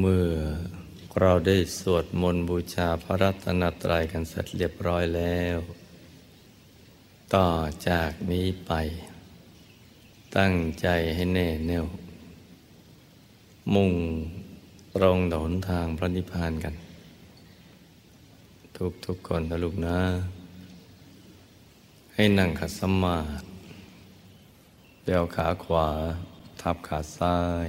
เมื่อเราได้สวดมนต์บูชาพระรัตนตรัยกันเสร็จเรียบร้อยแล้ว ต่อจากนี้ไป ตั้งใจให้แน่แน่ว มุ่งตรงหนทางพระนิพพานกัน ทุกทุกคนนะลูกนะ ให้นั่งขัดสมาธิเดี่ยวขาขวา ทับขาซ้าย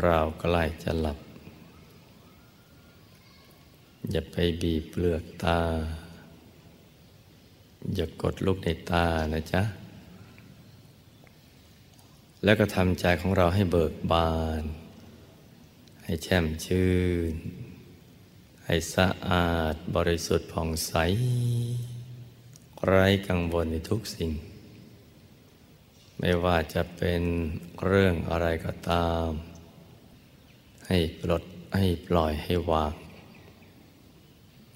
เราใกล้จะหลับ อย่าไปบีบเปลือกตา อย่ากดลูกในตานะจ๊ะ แล้วก็ทำใจของเราให้เบิกบาน ให้แช่มชื่น ให้สะอาดบริสุทธิ์ผ่องใส ไร้กังวลในทุกสิ่ง ไม่ว่าจะเป็นเรื่องอะไรก็ตาม ให้ปลดให้ปล่อยให้วาง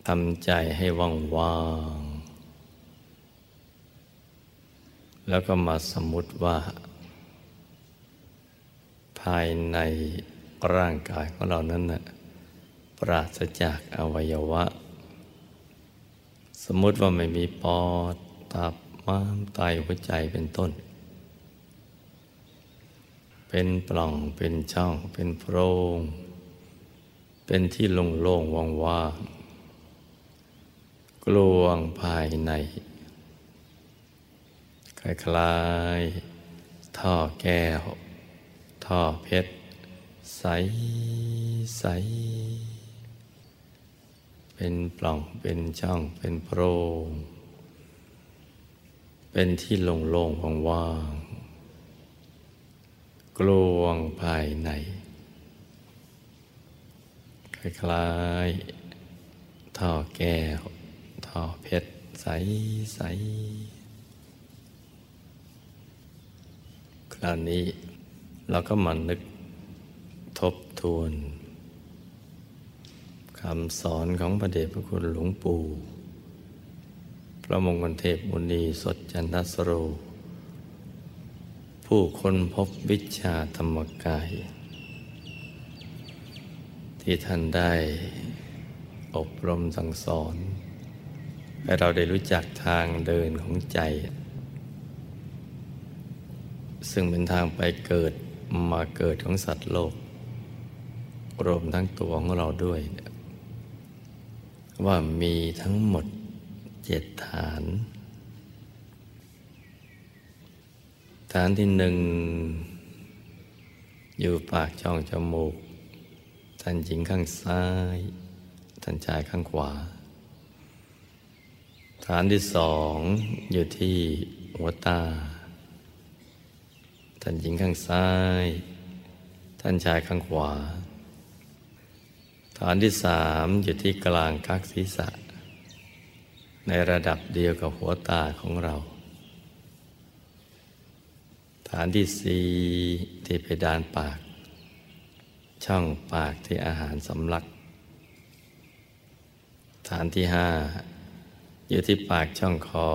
ทำใจให้ว่างว่างแล้วก็มาสมมติว่า ภายในร่างกายของเรานั้นนะปราศจากอวัยวะ สมมติว่าไม่มีปอดตับม้ามไตหัวใจเป็นต้น เป็นปล่องเป็นช่อง เป็นโพรง เป็นที่โล่งๆว่างๆกลวงภายใน คล้ายๆ ท่อแก้ว ท่อเพชร ใสใสเป็นปล่องเป็นช่องเป็นโพรง เป็นที่โล่งๆว่างๆ กลวงภายใน คล้ายๆท่อแก้ว ท่อเพชร ใสใสคราวนี้เราก็มานึกทบทวนคำสอนของพระเดชพระคุณหลวงปู่ พระมงคลเทพมุนีสดจันทสโร ผู้คนพบวิชาธรรมกาย ที่ท่านได้อบรมสั่งสอน ให้เราได้รู้จักทางเดินของใจ ซึ่งเป็นทางไปเกิดมาเกิดของสัตว์โลก รวมทั้งตัวของเราด้วย ว่ามีทั้งหมดเจ็ดฐาน ฐานที่หนึ่ง อยู่ปากช่องจมูก ท่านหญิงข้างซ้าย ท่านชายข้างขวา ฐานที่สองอยู่ที่หัวตา ท่านหญิงข้างซ้าย ท่านชายข้างขวา ฐานที่สามอยู่ที่กลางกักศีรษะ ในระดับเดียวกับหัวตาของเรา ฐานที่สี่ที่เพดานปาก ช่องปากที่อาหารสำลัก ฐานที่ห้าอยู่ที่ปากช่องคอ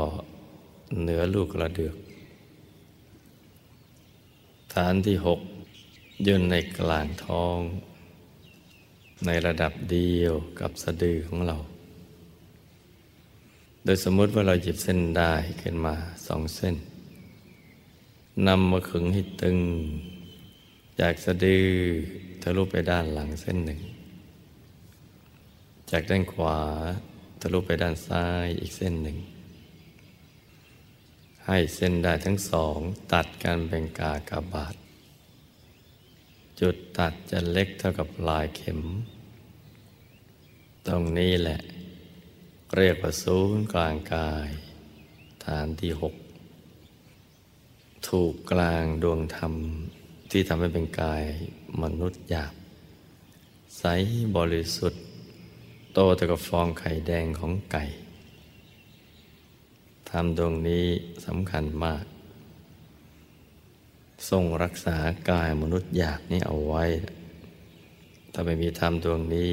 เหนือลูกกระเดือก ฐานที่หกยู่ในกลางท้อง ในระดับเดียวกับสะดือของเรา โดยสมมติว่าเราหยิบเส้นได้ขึ้นมาสองเส้น นำมาขึงให้ตึง จากสะดือทะลุไปด้านหลังเส้นหนึ่ง จากด้านขวาทะลุไปด้านซ้ายอีกเส้นหนึ่ง ให้เส้นได้ทั้งสอง ตัดกันเป็นกากบาท จุดตัดจะเล็กเท่ากับลายเข็ม ตรงนี้แหละ เรียกว่าศูนย์กลางกาย ฐานที่หก ถูกกลางดวงธรรมที่ทำให้เป็นกายมนุษย์หยาบ ใสบริสุทธิ์ โตแต่กับฟองไข่แดงของไก่ทำดวงนี้สำคัญมาก ทรงรักษากายมนุษย์หยาบนี้เอาไว้ ถ้าไม่มีธรรมดวงนี้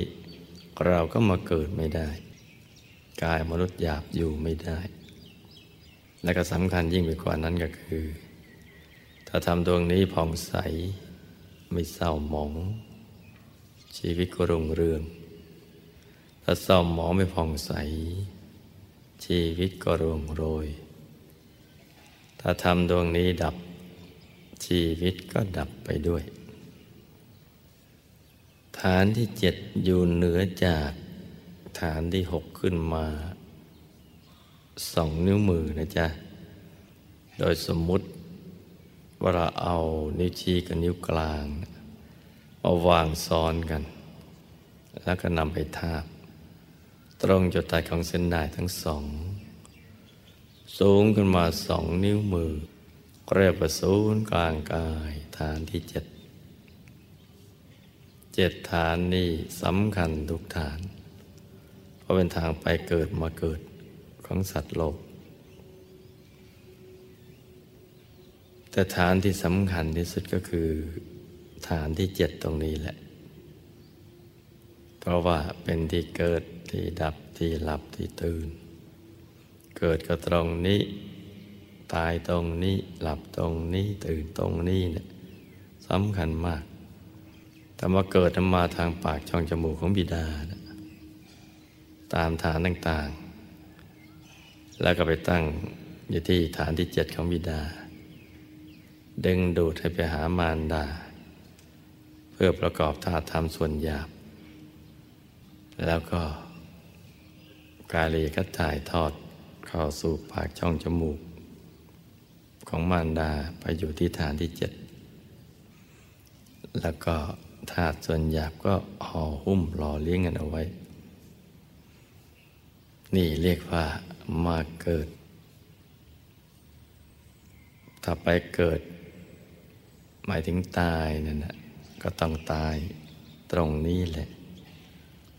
เราก็มาเกิดไม่ได้ กายมนุษย์หยาบอยู่ไม่ได้ และก็สำคัญยิ่งไปกว่านั้นก็คือ ถ้าทำดวงนี้ผ่องใส ไม่เศร้าหมอง ชีวิตก็รุ่งเรือง ถ้าเศร้าหมองไม่ผ่องใส ชีวิตก็ร่วงโรย ถ้าทำดวงนี้ดับ ชีวิตก็ดับไปด้วย ฐานที่เจ็ดอยู่เหนือจากฐานที่หกขึ้นมาสองนิ้วมือนะจ๊ะ โดยสมมุติ ว่าเราเอานิ้วชี้กับนิ้วกลางมาวางซ้อนกัน แล้วก็นำไปทาบ ตรงจุดตัดของเส้นได้ทั้งสอง สูงขึ้นมาสองนิ้วมือ เรียกว่าศูนย์กลางกายฐานที่เจ็ดเจ็ดฐานนี้สำคัญทุกฐาน เพราะเป็นทางไปเกิดมาเกิดของสัตว์โลก แต่ฐานที่สำคัญที่สุดก็คือ ฐานที่เจ็ดตรงนี้แหละ เพราะว่าเป็นที่เกิดที่ดับที่หลับที่ตื่น เกิดก็ตรงนี้ ตายตรงนี้หลับตรงนี้ตื่นตรงนี้เนี่ยสำคัญมากแต่มาเกิดมาทางปากช่องจมูกของบิดานะตามฐานต่าง ๆ แล้วก็ไปตั้งอยู่ที่ฐานที่เจ็ดของบิดา ดึงดูดให้ไปหามารดา เพื่อประกอบธาตุธรรมส่วนหยาบ แล้วก็กาลีก็ถ่ายทอดเข้าสู่ปากช่องจมูก ของมารดาไปอยู่ที่ฐานที่เจ็ดแล้วก็ธาตุส่วนหยาบก็ห่อหุ้มหล่อเลี้ยงกันเอาไว้ นี่เรียกว่ามาเกิด ถ้าไปเกิด หมายถึงตายนั่นนะก็ต้องตายตรงนี้แหละ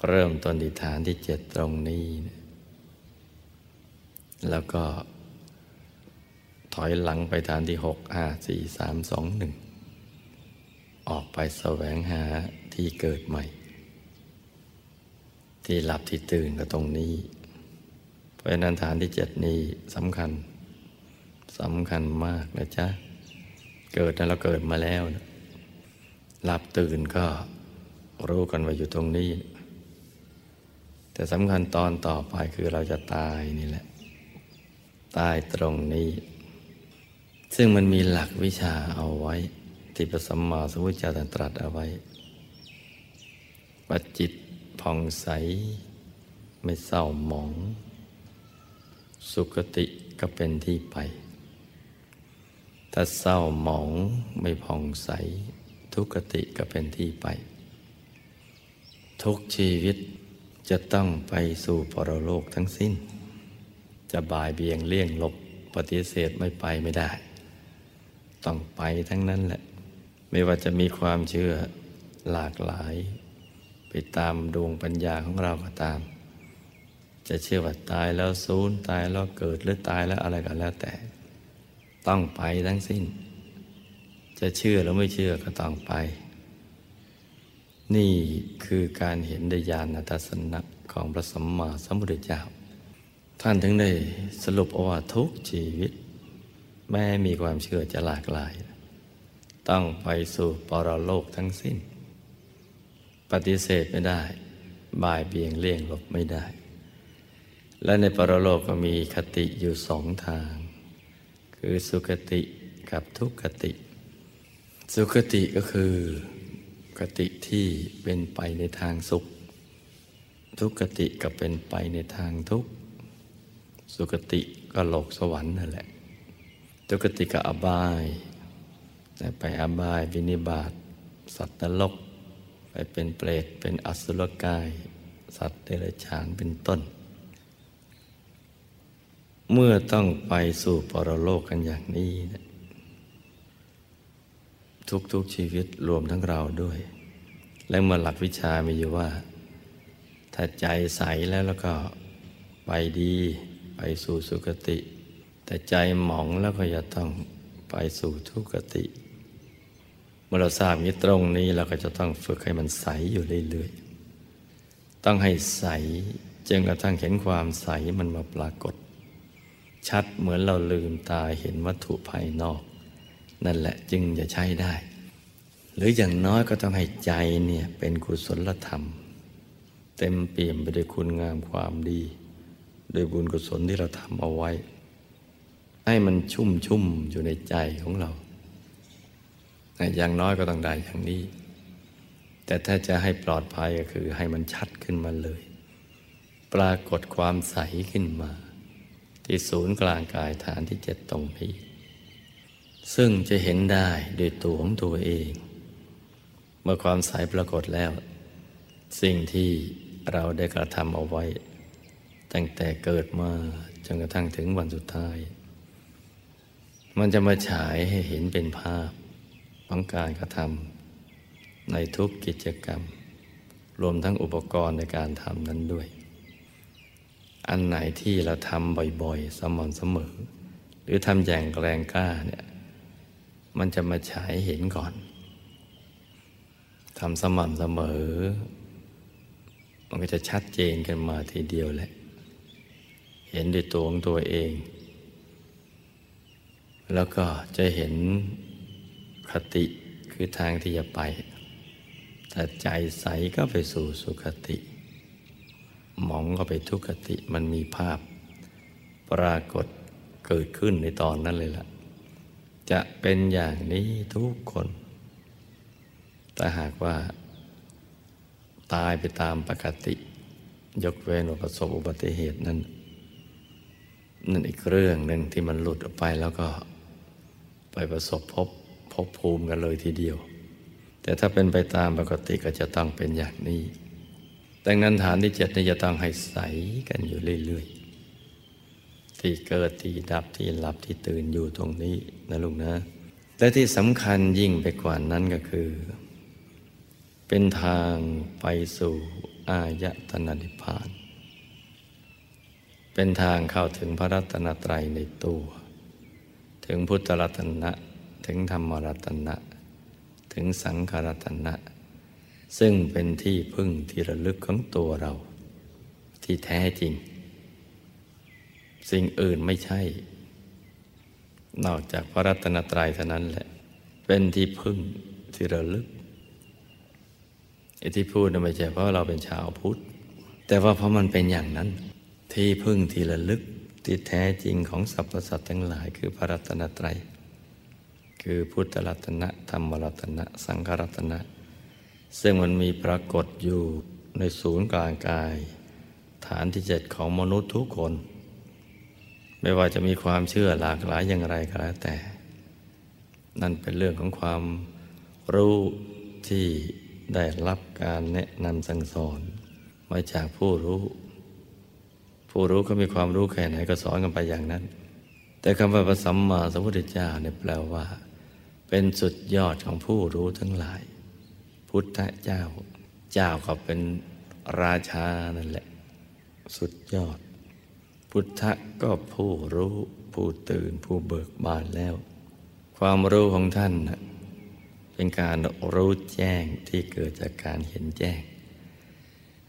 เริ่มต้นที่ฐานที่เจ็ดตรงนี้นะแล้วก็ ถอยหลังไปฐานที่หกห้าสี่สามสองหนึ่งออกไปแสวงหาที่เกิดใหม่ ที่หลับที่ตื่นก็ตรงนี้ เพราะนั้นฐานที่เจ็ดนี้สำคัญสำคัญมากนะจ๊ะ เกิดนั้นเราเกิดมาแล้วนะหลับตื่นก็รู้กันว่าอยู่ตรงนี้ แต่สำคัญตอนต่อไปคือเราจะตายนี่แหละ ตายตรงนี้ ซึ่งมันมีหลักวิชาเอาไว้ที่พระสัมมาสัมพุทธเจ้าตรัสเอาไว้ปัจจิตผ่องใส ไม่เศร้าหมอง สุคติก็เป็นที่ไป ถ้าเศร้าหมองไม่ผ่องใส ทุกติก็เป็นที่ไป ทุกชีวิตจะต้องไปสู่ปรโลกทั้งสิ้น จะบ่ายเบียงเลี่ยงหลบปฏิเสธไม่ไปไม่ได้ ต้องไปทั้งนั้นแหละ ไม่ว่าจะมีความเชื่อหลากหลาย ไปตามดวงปัญญาของเราก็ตาม จะเชื่อว่าตายแล้วสูญตายแล้วเกิดหรือตายแล้วอะไรก็แล้วแต่ ต้องไปทั้งสิ้น จะเชื่อหรือไม่เชื่อก็ต้องไป นี่คือการเห็นในญาณทัศนะของพระสัมมาสัมพุทธเจ้า ท่านถึงได้สรุปว่าทุกชีวิต แม้มีความเชื่อจะหลากหลาย ต้องไปสู่ปรโลกทั้งสิ้น ปฏิเสธไม่ได้บ่ายเบี่ยงเลี่ยงหลบไม่ได้ และในปรโลกก็มีคติอยู่สองทาง คือสุคติกับทุกขติ สุคติก็คือคติที่เป็นไปในทางสุข ทุกขติก็เป็นไปในทางทุกข์สุคติก็โลกสวรรค์นั่นแหละ ทุกติก็อบายไปอบายวินิบาตสัตว์นรก ไปเป็นเปรตเป็นอสุรกาย สัตว์เดรัจฉานเป็นต้น เมื่อต้องไปสู่ปรโลกกันอย่างนี้ ทุกๆชีวิตรวมทั้งเราด้วย และเมื่อหลักวิชามีอยู่ว่า ถ้าใจใสแล้วแล้วก็ไปดีไปสู่สุคติ แต่ใจหมองแล้วก็จะต้องไปสู่ทุกติเมื่อเราทราบนี้ตรงนี้เราก็จะต้องฝึกให้มันใสอยู่เรื่อยๆ ต้องให้ใสจนกระทั่งเห็นความใสมันมาปรากฏ ชัดเหมือนเราลืมตาเห็นวัตถุภายนอก นั่นแหละจึงจะใช้ได้ หรืออย่างน้อยก็ต้องให้ใจเนี่ยเป็นกุศลธรรม เต็มเปี่ยมไปด้วยคุณงามความดี โดยบุญกุศลที่เราทำเอาไว้ ให้มันชุ่มชุ่มอยู่ในใจของเราอย่างน้อยก็ต้องได้อย่างนี้ แต่ถ้าจะให้ปลอดภัยก็คือให้มันชัดขึ้นมาเลย ปรากฏความใสขึ้นมา ที่ศูนย์กลางกายฐานที่เจ็ดตรงนี้ ซึ่งจะเห็นได้โดยตัวของตัวเอง เมื่อความใสปรากฏแล้ว สิ่งที่เราได้กระทำเอาไว้ ตั้งแต่เกิดมาจนกระทั่งถึงวันสุดท้าย มันจะมาฉายให้เห็นเป็นภาพของการกระทำในทุกกิจกรรม รวมทั้งอุปกรณ์ในการทำนั้นด้วย อันไหนที่เราทำบ่อยๆ สม่ำเสมอ หรือทำอย่างแรงกล้าเนี่ยมันจะมาฉายเห็นก่อนทำสม่ำเสมอ มันก็จะชัดเจนกันมาทีเดียวแหละ เห็นด้วยตัวของตัวเอง แล้วก็จะเห็นคติคือทางที่จะไป ถ้าใจใสก็ไปสู่สุขติ มองก็ไปทุกขติมันมีภาพ ปรากฏเกิดขึ้นในตอนนั้นเลยล่ะ จะเป็นอย่างนี้ทุกคน แต่หากว่า ตายไปตามปกติ ยกเว้นว่าประสบอุบัติเหตุนั้นนั่นอีกเรื่องหนึ่งที่มันหลุดออกไปแล้วก็ไปประสบพบพบภูมิกันเลยทีเดียว แต่ถ้าเป็นไปตามปกติก็จะต้องเป็นอย่างนี้ ดังนั้นฐานที่เจ็ดนี่จะต้องให้ใสกันอยู่เรื่อยๆ ที่เกิดที่ดับที่หลับที่ตื่นอยู่ตรงนี้นะลุงนะ และที่สำคัญยิ่งไปกว่านั้นก็คือ เป็นทางไปสู่อายตนะนิพพาน เป็นทางเข้าถึงพระรัตนตรัยในตัว ถึงพุทธรัตนะ ถึงธรรมรัตนะ ถึงสังขรัตนะ ซึ่งเป็นที่พึ่งที่ระลึกของตัวเรา ที่แท้จริง สิ่งอื่นไม่ใช่ นอกจากพระรัตนตรัยเท่านั้นแหละ เป็นที่พึ่งที่ระลึกไอ้ที่พูดน่ไม่ใช่เพราะเราเป็นชาวพุทธ แต่ว่าเพราะมันเป็นอย่างนั้น ที่พึ่งที่ระลึกที่แท้จริงของสรรพสัตว์ทั้งหลาย คือพระรัตนตรัย คือพุทธรัตนะธรรมรัตนะ สังฆรัตนะ ซึ่งมันมีปรากฏอยู่ในศูนย์กลางกาย ฐานที่เจ็ดของมนุษย์ทุกคน ไม่ว่าจะมีความเชื่อหลากหลายอย่างไรก็แล้วแต่ นั่นเป็นเรื่องของความรู้ที่ได้รับการแนะนำสั่งสอนมาจากผู้รู้ ผู้รู้ก็มีความรู้แค่ไหนก็สอนกันไปอย่างนั้น แต่คำว่าพระสัมมาสัมพุทธเจ้าเนี่ยแปลว่า เป็นสุดยอดของผู้รู้ทั้งหลาย พุทธเจ้า เจ้าก็เป็นราชานั่นแหละ สุดยอด พุทธก็ผู้รู้ผู้ตื่นผู้เบิกบานแล้ว ความรู้ของท่านเป็นการรู้แจ้งที่เกิดจากการเห็นแจ้ง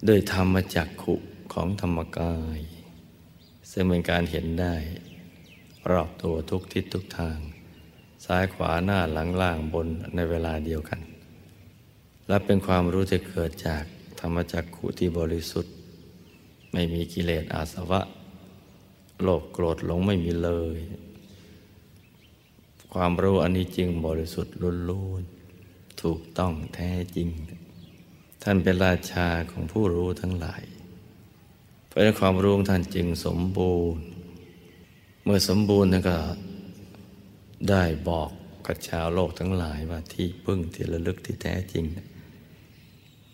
โดยธรรมจักขุของธรรมกาย ซึ่งเป็นการเห็นได้ รอบตัวทุกทิศทุกทาง ซ้ายขวาหน้าหลังล่างบนในเวลาเดียวกัน และเป็นความรู้ที่เกิดจากธรรมจักขุที่บริสุทธิ์ ไม่มีกิเลสอาสวะ โลภโกรธหลงไม่มีเลย ความรู้อันนี้จริงบริสุทธิ์ล้วนๆถูกต้องแท้จริง ท่านเป็นราชาของผู้รู้ทั้งหลาย เพราะความรู้ของท่านจึงสมบูรณ์ เมื่อสมบูรณ์ท่านก็ได้บอกกับชาวโลกทั้งหลายว่าที่พึ่งที่ระลึกที่แท้จริง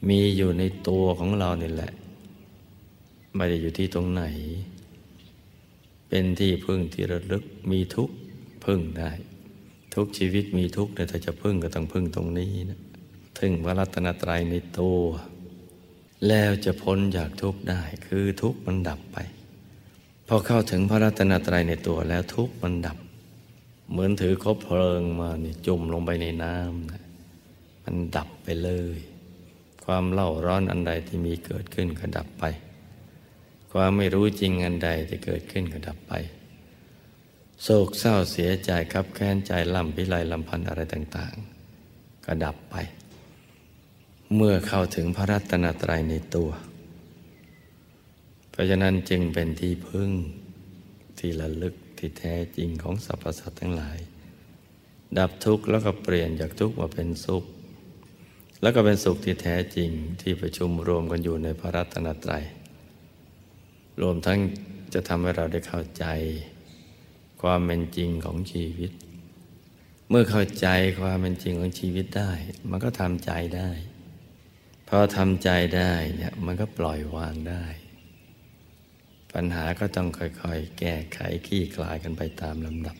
มีอยู่ในตัวของเรานี่แหละ ไม่ได้อยู่ที่ตรงไหน เป็นที่พึ่งที่ระลึกมีทุกพึ่งได้ ทุกชีวิตมีทุกแต่จะพึ่งก็ต้องพึ่งตรงนี้นะถึงพระรัตนตรัยในตัว แล้วจะพ้นจากทุกได้คือทุกมันดับไปพอเข้าถึงพระรัตนตรัยในตัวแล้วทุกมันดับ เหมือนถือคบเพลิงมาเนี่ยจุ่มลงไปในน้ำนะมันดับไปเลย ความเล่าร้อนอันใดที่มีเกิดขึ้นก็ดับไป ความไม่รู้จริงอันใดที่เกิดขึ้นก็ดับไป โศกเศร้าเสียใจครับแค้นใจลำพิไรลำพันธ์อะไรต่าง ๆ ก็ดับไป เมื่อเข้าถึงพระรัตนตรัยในตัว เพราะฉะนั้นจึงเป็นที่พึ่งที่ระลึกที่แท้จริงของสรรพสัตว์ทั้งหลาย ดับทุกข์แล้วก็เปลี่ยนจากทุกข์มาเป็นสุข แล้วก็เป็นสุขที่แท้จริงที่ประชุมรวมกันอยู่ในพระรัตนตรัย รวมทั้งจะทำให้เราได้เข้าใจ ความเป็นจริงของชีวิต เมื่อเข้าใจความเป็นจริงของชีวิตได้ มันก็ทำใจได้พอทำใจได้เนี่ยมันก็ปล่อยวางได้ ปัญหาก็ต้องค่อยๆ แก้ไขขี้คลายกันไปตามลำดับ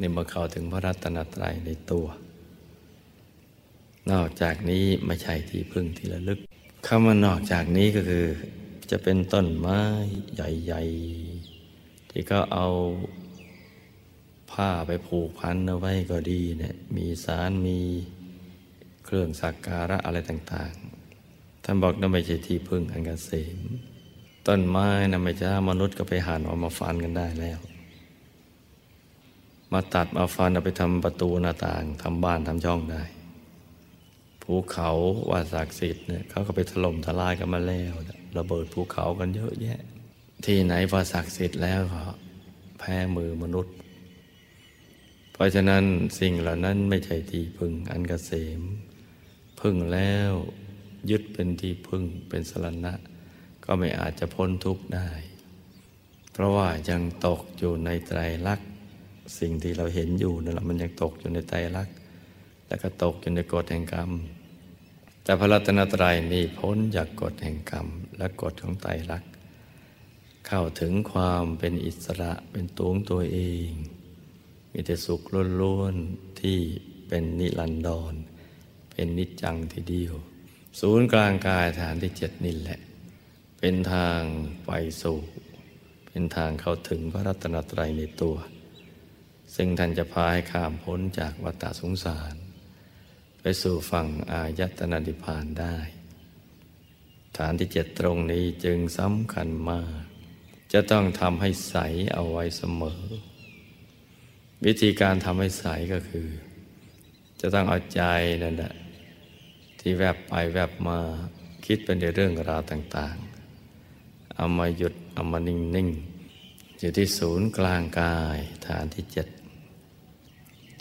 นี่เมื่อเข้าถึงพระรัตนตรัยในตัว นอกจากนี้ไม่ใช่ที่พึ่งที่ระลึกคำว่านอกจากนี้ก็คือ จะเป็นต้นไม้ใหญ่ๆ ที่เขาเอาผ้าไปผูกพันเอาไว้ก็ดีเนี่ยมีสารมีเครื่องสักการะอะไรต่างๆ ท่านบอกนั่นไม่ใช่ที่พึ่งอันกเกษมต้นไม้นะไม่ใช่มนุษย์ก็ไปหั่นออกมาฟันกันได้แล้ว มาตัดมาฟันเอาไปทำประตูหน้าต่างทำบ้านทำช่องได้ ภูเขาว่าศักดิ์สิทธิ์เนี่ยเขาก็ไปถล่มทลายกันมาแล้วระเบิดภูเขากันเยอะแยะ ที่ไหนว่าศักดิ์สิทธิ์แล้วก็แพ้มือมนุษย์ เพราะฉะนั้นสิ่งเหล่านั้นไม่ใช่ที่พึ่งอันกเกษม พึ่งแล้วยึดเป็นที่พึ่งเป็นสรณะ ก็ไม่อาจจะพ้นทุกข์ได้ เพราะว่ายังตกอยู่ในไตรลักษณ์สิ่งที่เราเห็นอยู่นั่นแหละมันยังตกอยู่ในไตรลักษณ์แล้วก็ตกอยู่ในกฎแห่งกรรม แต่พระรัตนตรัยนี่พ้นจากกฎแห่งกรรม และกฎของไตรลักษณ์เข้าถึงความเป็นอิสระเป็นตัวของตัวเอง มีแต่สุขล้วนๆที่เป็นนิรันดร เป็นนิจจังทีเดียว ศูนย์กลางกายฐานที่เจ็ดนี่แหละ เป็นทางไปสู่ เป็นทางเข้าถึงพระรัตนตรัยในตัว ซึ่งท่านจะพาให้ข้ามพ้นจากวัฏสงสาร ไปสู่ฝั่งอายตนาดิพานได้ ฐานที่เจ็ดตรงนี้จึงสำคัญมาก จะต้องทำให้ใสเอาไว้เสมอ วิธีการทำให้ใสก็คือ จะต้องเอาใจนั่นแหละที่แวบไปแวบมาคิดเป็นในเรื่องราวต่าง ๆ เอามาหยุดเอามานิ่ง ๆ อยู่ที่ศูนย์กลางกายฐานที่เจ็ด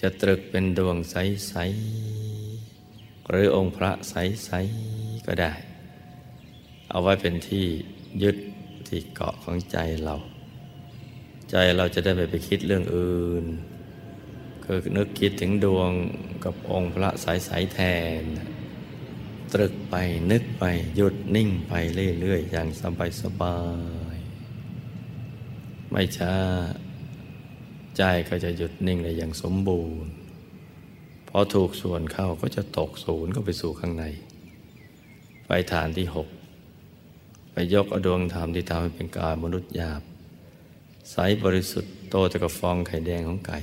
จะตรึกเป็นดวงใส ๆ หรือองค์พระใสๆก็ได้ เอาไว้เป็นที่ยึดที่เกาะของใจเรา ใจเราจะได้ไปไปคิดเรื่องอื่น คือนึกคิดถึงดวงกับองค์พระใสๆแทน ตรึกไปนึกไปหยุดนิ่งไปเรื่อยๆ อย่างสบายๆไม่ช้า ใจก็จะหยุดนิ่งได้อย่างสมบูรณ์ อถูกส่วนเข้าก็จะตกศูนย์ก็ไปสู่ข้างใน ไปฐานที่หกไปยกอดวงธรรมที่ทำให้เป็นกายมนุษย์หยาบใสบริสุทธิ์โตจะกับฟองไข่แดงของไก่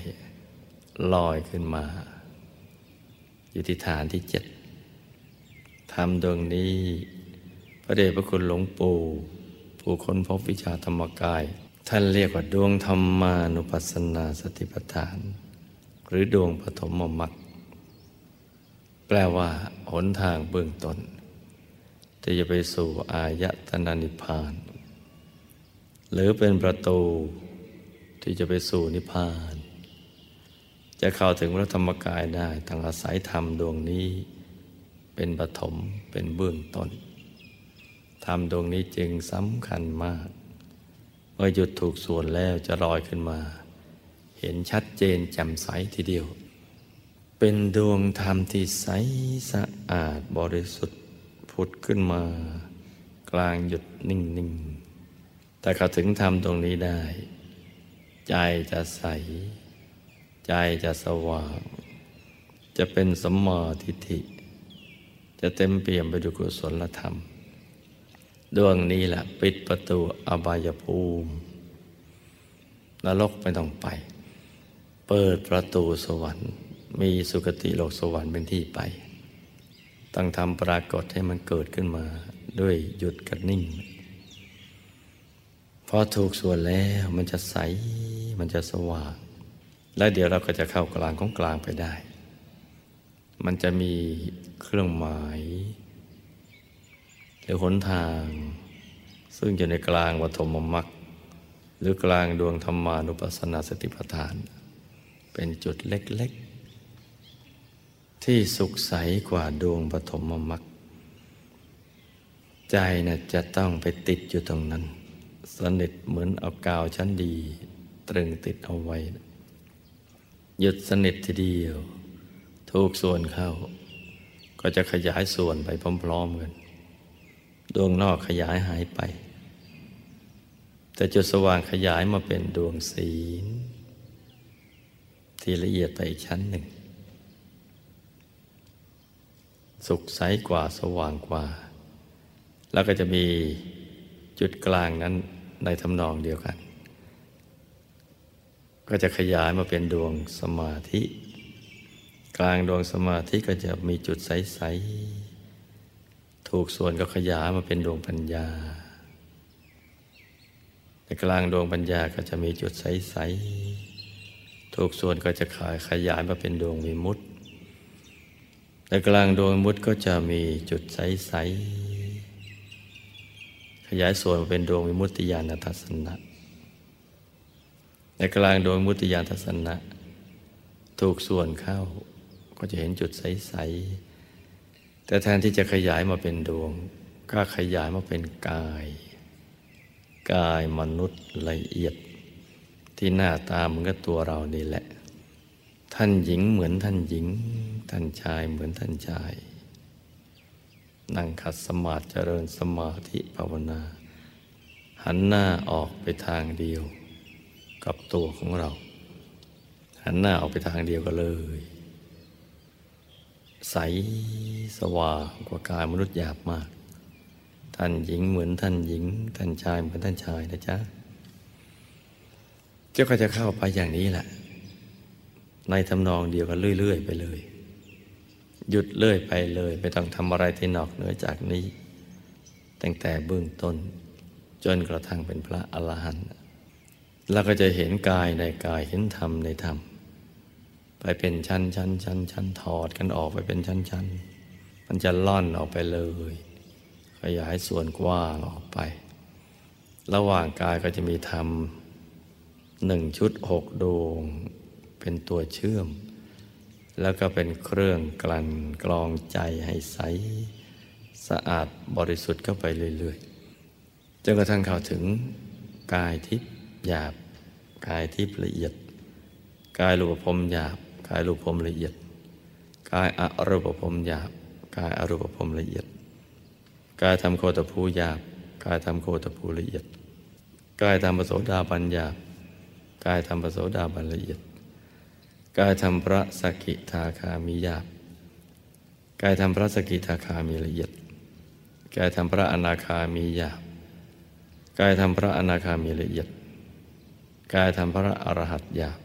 ลอยขึ้นมา อยู่ที่ฐานที่เจ็ดทำดวงนี้ พระเดชพระคุณหลวงปู่ผู้ค้นพบวิชาธรรมกาย ท่านเรียกว่าดวงธรรมานุปัสสนาสติปัฏฐาน หรือดวงปฐมมรรค แปลว่า หนทางเบื้องต้นที่จะไปสู่อายตนะนิพพาน หรือเป็นประตูที่จะไปสู่นิพพาน จะเข้าถึงพระธรรมกายได้ทั้งอาศัยธรรมดวงนี้ เป็นปฐมเป็นเบื้องต้นธรรมดวงนี้จึงสำคัญมาก เมื่อหยุดถูกส่วนแล้วจะลอยขึ้นมา เห็นชัดเจนแจ่มใสทีเดียว เป็นดวงธรรมที่ใสสะอาดบริสุทธิ์ผุดขึ้นมา กลางหยุดนิ่งๆแต่เขาถึงธรรมตรงนี้ได้ ใจจะใส ใจจะสว่าง จะเป็นสมมาทิฏฐิ จะเต็มเปี่ยมไปด้วยกุศลธรรม ดวงนี้แหละปิดประตูอบายภูมินรกไม่ต้องไป เปิดประตูสวรรค์ มีสุคติโลกสวรรค์เป็นที่ไป ต้องทำปรากฏให้มันเกิดขึ้นมาด้วยหยุดกับนิ่ง พอถูกส่วนแล้วมันจะใส มันจะสว่าง แล้วเดี๋ยวเราก็จะเข้ากลางของกลางไปได้ มันจะมีเครื่องหมาย หรือหนทาง ซึ่งอยู่ในกลางวัฏมมรรคหรือกลางดวงธรรมานุปัสสนาสติปัฏฐาน เป็นจุดเล็ก ที่สุขใสกว่าดวงปฐมมรรคใจนะ่ะจะต้องไปติดอยู่ตรงนั้น สนิทเหมือนเอากาวชั้นดี ตรึงติดเอาไว้ หยุดสนิททีเดียวทุกส่วนเข้า ก็จะขยายส่วนไปพร้อมๆกัน ดวงนอกขยายหายไป แต่จุดสว่างขยายมาเป็นดวงศีล ที่ละเอียดไปอีกชั้นหนึ่ง สุขใสกว่าสว่างกว่า แล้วก็จะมีจุดกลางนั้นในทำนองเดียวกัน ก็จะขยายมาเป็นดวงสมาธิ กลางดวงสมาธิก็จะมีจุดใสๆถูกส่วนก็ขยายมาเป็นดวงปัญญาในกลางดวงปัญญาก็จะมีจุดใสๆถูกส่วนก็จะขายขยายมาเป็นดวงวิมุตติ ในกลางดวงมุตติก็จะมีจุดใส ๆ ขยายส่วนเป็นดวงวิมุตติญาณทัศนะในกลางดวงมุตติญาณทัศนะ ถูกส่วนเข้าก็จะเห็นจุดใส ๆ แต่แทนที่จะขยายมาเป็นดวง ก็ขยายมาเป็นกาย กายมนุษย์ละเอียด ที่หน้าตาเหมือนกับตัวเรานี่แหละ ท่านหญิงเหมือนท่านหญิง ท่านชายเหมือนท่านชาย นั่งขัดสมาธิเจริญสมาธิภาวนา หันหน้าออกไปทางเดียว กับตัวของเรา หันหน้าออกไปทางเดียวกันเลย ใสสว่างกว่ากายมนุษย์หยาบมาก ท่านหญิงเหมือนท่านหญิง ท่านชายเหมือนท่านชายนะจ๊ะเจ้าก็จะเข้าไปอย่างนี้แหละในทำนองเดียวกันเรื่อย ๆ ไปเลย หยุดเลื่อยไปเลย ไม่ต้องทำอะไรที่นอกเหนือจากนี้ ตั้งแต่เบื้องต้น จนกระทั่งเป็นพระอรหันต์แล้วก็จะเห็นกายในกายเห็นธรรมในธรรม ไปเป็นชั้นชั้นชั้นชั้นถอดกันออกไปเป็นชั้นชั้นมันจะล่อนออกไปเลย ขยายส่วนกว้างออกไป ระหว่างกายก็จะมีธรรมหนึ่งชุดหกดวง เป็นตัวเชื่อม แล้วก็เป็นเครื่องกลั่นกรองใจให้ใส สะอาดบริสุทธิ์เข้าไปเรื่อยๆ จนกระทั่งเข้าถึงกายทิพย์หยาบ กายทิพย์ละเอียด กายรูปภพหยาบ กายรูปภพละเอียด กายอรูปภพหยาบ กายอรูปภพละเอียด กายทำโคตภูหยาบ กายทำโคตภูละเอียด กายทำปโสดาบัญหยาบ กายทำปโสดาบัญละเอียด กายทำพระสกิทาคามีหยาบกายทำพระสกิทาคามีละเอียดกายทำพระอนาคามีหยาบกายทำพระอนาคามีละเอียดกายทำพระอรหัตหยาบ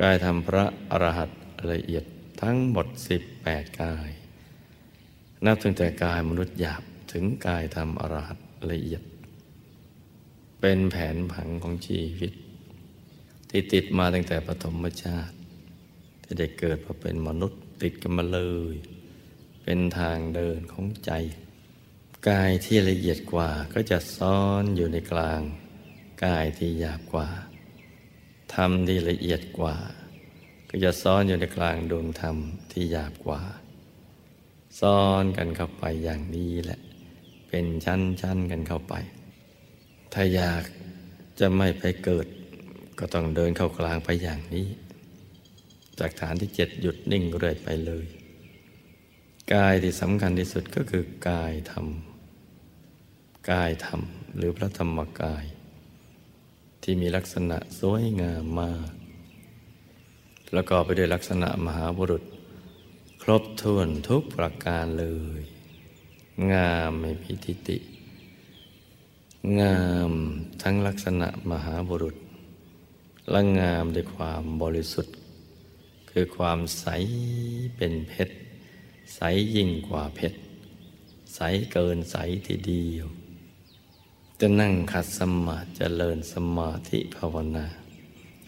กายทำพระอรหัตละเอียดทั้งหมดสิบแปดกาย นับตั้งแต่กายมนุษย์หยาบถึงกายทำอรหัตละเอียด เป็นแผนผังของชีวิต ที่ติดมาตั้งแต่ปฐมชาติที่ได้เกิดมาเป็นมนุษย์ติดกันมาเลย เป็นทางเดินของใจ กายที่ละเอียดกว่าก็จะซ้อนอยู่ในกลาง กายที่หยาบกว่าธรรมที่ละเอียดกว่า ก็จะซ้อนอยู่ในกลางดวงธรรมที่หยาบกว่าซ้อนกันเข้าไปอย่างนี้แหละ เป็นชั้นๆกันเข้าไป ถ้าอยากจะไม่ไปเกิด ก็ต้องเดินเข้ากลางไปอย่างนี้ จากฐานที่เจ็ดหยุดนิ่งเรื่อยไปเลย กายที่สำคัญที่สุดก็คือกายธรรม กายธรรมหรือพระธรรมกาย ที่มีลักษณะสวยงามมากประกอบไปด้วยลักษณะมหาบุรุษ ครบถ้วนทุกประการเลย งามไม่พิทิติ งามทั้งลักษณะมหาบุรุษ และงามด้วยความบริสุทธิ์ คือความใสเป็นเพชร ใสยิ่งกว่าเพชร ใสเกินใสทีเดียว จะนั่งขัดสมาธิเจริญสมาธิภาวนา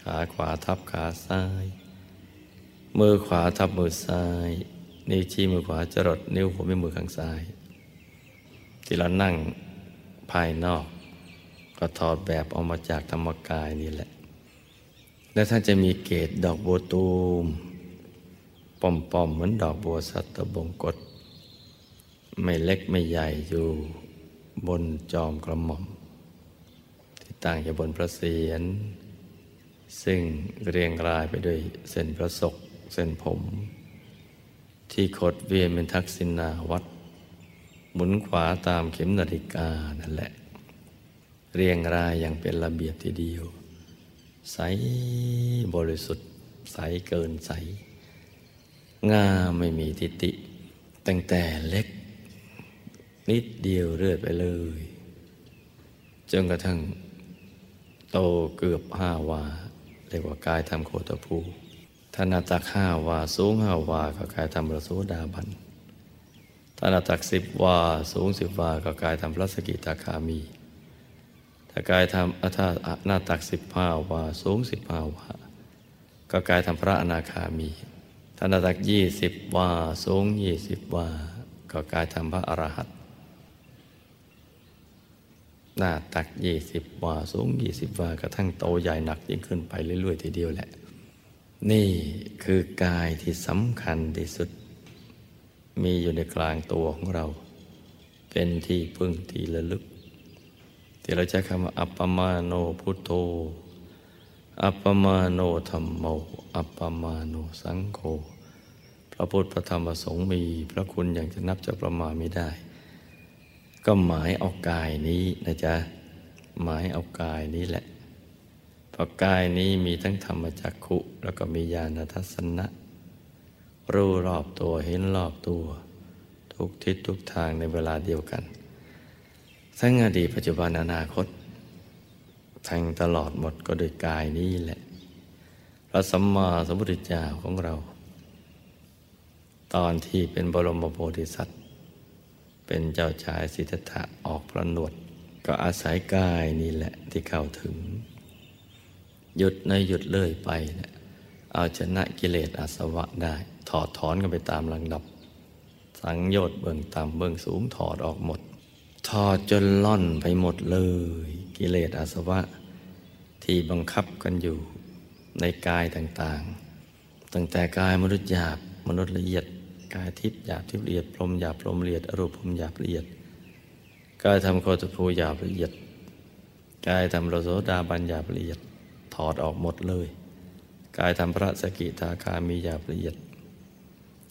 ขาขวาทับขาซ้าย มือขวาทับมือซ้าย นิ้วชี้มือขวาจรดนิ้วหัวแม่มือข้างซ้าย ที่เรานั่งภายนอก ก็ถอดแบบออกมาจากธรรมกายนี่แหละ และท่านจะมีเกตดอกบัวตูมป่อมๆเหมือนดอกบัวสัตบงกฎไม่เล็กไม่ใหญ่อยู่บนจอมกระหม่อม ที่ตั้งอยู่บนพระเศียรซึ่งเรียงรายไปด้วยเส้นประศกเส้นผม ที่ขดเวียนเป็นทักษิณาวัดหมุนขวาตามเข็มนาฬิกานั่นแหละ เรียงรายอย่างเป็นระเบียบทีเดียว ใสบริสุทธิ์ใสเกินใสงามไม่มีทิฏฐิตั้งแต่เล็ก นิดเดียวเรื่อยไปเลย จนกระทั่งโตเกือบห้าวา เรียกว่ากายทำโคตภูถ้านาตักห้าวา สูงห้าวา ก็กายทำประสูดาบันถ้านาตักสิบวา สูงสิบวา ก็กายทำพระสกิตาคามี ถ้ากายทำถ้าหน้าตักสิบห้าวาสูงสิบห้าวาก็กายทำพระอนาคามีถ้าหน้าตักยี่สิบวาสูงยี่สิบวาก็กายทำพระอรหันต์หน้าตักยี่สิบวาสูงยี่สิบวากระทั่งโตใหญ่หนักยิ่งขึ้นไปเรื่อยๆทีเดียวแหละ นี่คือกายที่สำคัญที่สุด มีอยู่ในกลางตัวของเรา เป็นที่พึ่งที่ระลึก ที่เราใช้คำว่าอัปปมาโนพุทโธ อัปปมาโนธรรมโม อัปปมาโนสังโฆ พระพุทธพระธรรมพระสงฆ์มี พระคุณอย่างจะนับจะประมาณไม่ได้ ก็หมายเอากายนี้นะจ๊ะ หมายเอากายนี้แหละเพราะกายนี้มีทั้งธรรมจักขุแล้วก็มีญาณทัศนะรู้รอบตัวเห็นรอบตัว ทุกทิศทุกทางในเวลาเดียวกัน ทั้งอดีตปัจจุบันอนาคตทั้งตลอดหมดก็โดยกายนี้แหละ พระสัมมาสัมพุทธเจ้าของเรา ตอนที่เป็นบรมโพธิสัตว์ เป็นเจ้าชายสิทธัตถะออกพระนวด ก็อาศัยกายนี่แหละที่เข้าถึง หยุดในหยุดเลื่อยไปเนะเอาชนะกิเลสอาสวะได้ ถอดถอนกันไปตามลำดับ สังโยชน์เบื้องต่ำเบื้องสูงถอดออกหมด ถอดจนล่อนไปหมดเลย กิเลสอาสวะ ที่บังคับกันอยู่ในกายต่างๆ ตั้งแต่กายมนุษย์หยาบมนุษย์ละเอียด กายทิพย์หยาบทิพย์ละเอียดพรมหยาบพรมละเอียดอรูปพรมหยาบละเอียดกายทำโคตภูหยาบละเอียดกายทำโลโสดาบันหยาบละเอียด ถอดออกหมดเลย กายทำพระสกิทาคามีหยาบละเอียด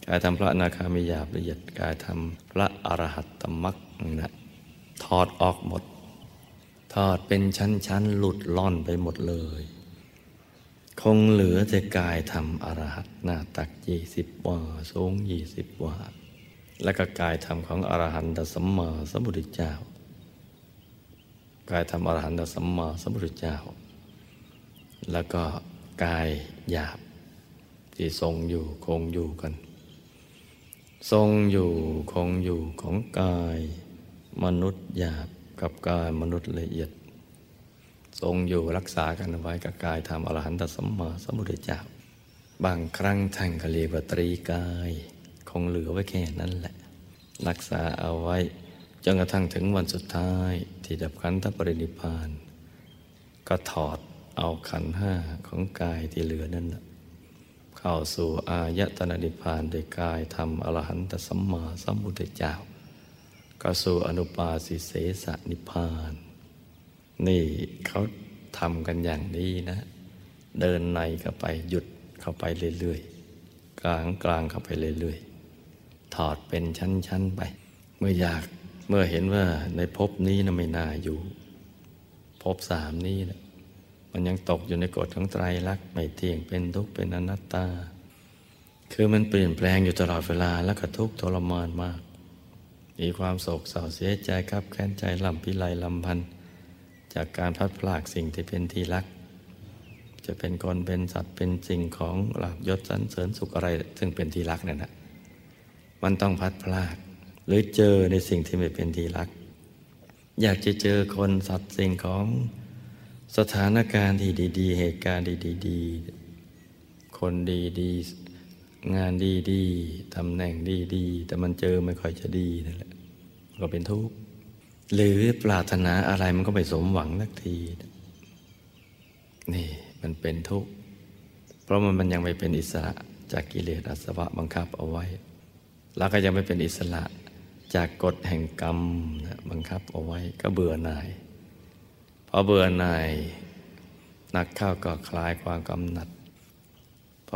กายทำพระนาคามีหยาบละเอียด กายทำพระอรหัตตมรรคนะ ถอดออกหมด ถอดเป็นชั้นๆ หลุดล่อนไปหมดเลย คงเหลือแต่กายทำอรหัตหน้าตักยี่สิบวาสูงยี่สิบวาและก็กายธรรมของอรหันตสัมมาสัมพุทธเจ้า กายธรรมอรหันตสัมมาสัมพุทธเจ้า แล้วก็กายหยาบที่ทรงอยู่คงอยู่กัน ทรงอยู่คงอยู่ของกาย มนุษย์หยาบกับกายมนุษย์ละเอียด ทรงอยู่รักษากันไว้กับกายธรรมอรหันตสัมมาสัมพุทธเจ้า บางครั้งท่านก็เรียกว่าตรีกาย คงเหลือไว้แค่นั้นแหละ รักษาเอาไว้จนกระทั่งถึงวันสุดท้ายที่ดับขันธปรินิพาน ก็ถอดเอาขันห้าของกายที่เหลือนั่นนะเข้าสู่อายตนะนิพพานโดยกายธรรมอรหันตสัมมาสัมพุทธเจ้า ก็สู่อนุปาสิเสสนิพาน นี่เขาทำกันอย่างนี้นะ เดินในเข้าไปหยุดเข้าไปเรื่อยๆ กลางกลางเข้าไปเรื่อยๆ ถอดเป็นชั้นๆไป เมื่ออยากเมื่อเห็นว่าในภพนี้นะไม่น่าอยู่ภพสามนี้นะมันยังตกอยู่ในกฎของไตรลักษณ์ไม่เที่ยงเป็นทุกข์เป็นอนัตตา คือมันเปลี่ยนแปลงอยู่ตลอดเวลาแล้วก็ทุกข์ทรมานมาก มีความโศกเศร้าเสียใจครับแค้นใจลำพิไลลำพันธ์จากการพัดพลากสิ่งที่เป็นที่รัก จะเป็นคนเป็นสัตว์เป็นสิ่งของหลับยศสันเสริญสุขอะไร ซึ่งเป็นที่รักนั่นแหะมันต้องพัดพลาก หรือเจอในสิ่งที่ไม่เป็นที่รัก อยากจะเจอคนสัตว์สิ่งของสถานการณ์ที่ดี ๆ เหตุการณ์ดีๆคนดีๆ งานดีๆตำแหน่งดีๆ แต่มันเจอไม่ค่อยจะดีนั่นแหละก็เป็นทุกข์หรือปรารถนาอะไรมันก็ไม่สมหวังนักที นี่มันเป็นทุกข์เพราะมันมันยังไม่เป็นอิสระจากกิเลสอาสวะบังคับเอาไว้ แล้วก็ยังไม่เป็นอิสระจากกฎแห่งกรรมบังคับเอาไว้ก็เบื่อหน่ายพอเบื่อหน่ายหนักเข้าก็คลายความกำหนัด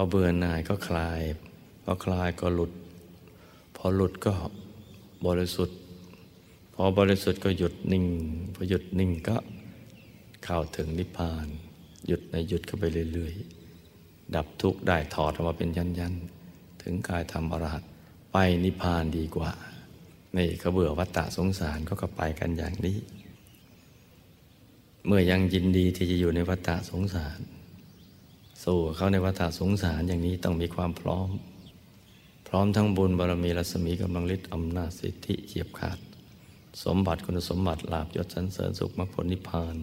อเบื่อหน่ายก็คลาย พอคลายก็หลุด พอหลุดก็บริสุทธิ์ พอบริสุทธิ์ก็หยุดนิ่ง พอหยุดนิ่งก็เข้าถึงนิพพาน หยุดในหยุดเข้าไปเรื่อยๆ ดับทุกข์ได้ถอดออกมาเป็นยันๆ ถึงกายธรรมอรหัตไปนิพพานดีกว่า นี่เขาเบื่อวัฏฏะสงสารก็ก็ไปกันอย่างนี้ เมื่อยังยินดีที่จะอยู่ในวัฏฏะสงสาร สู้เขาในวัฏฏะสงสารอย่างนี้ต้องมีความพร้อม พร้อมทั้งบุญบารมีรัศมีกำลังฤทธิ์อำนาจสิทธิเฉียบขาด สมบัติคุณสมบัติลาบยศสันเสริญสุขมรรคผลนิพพาน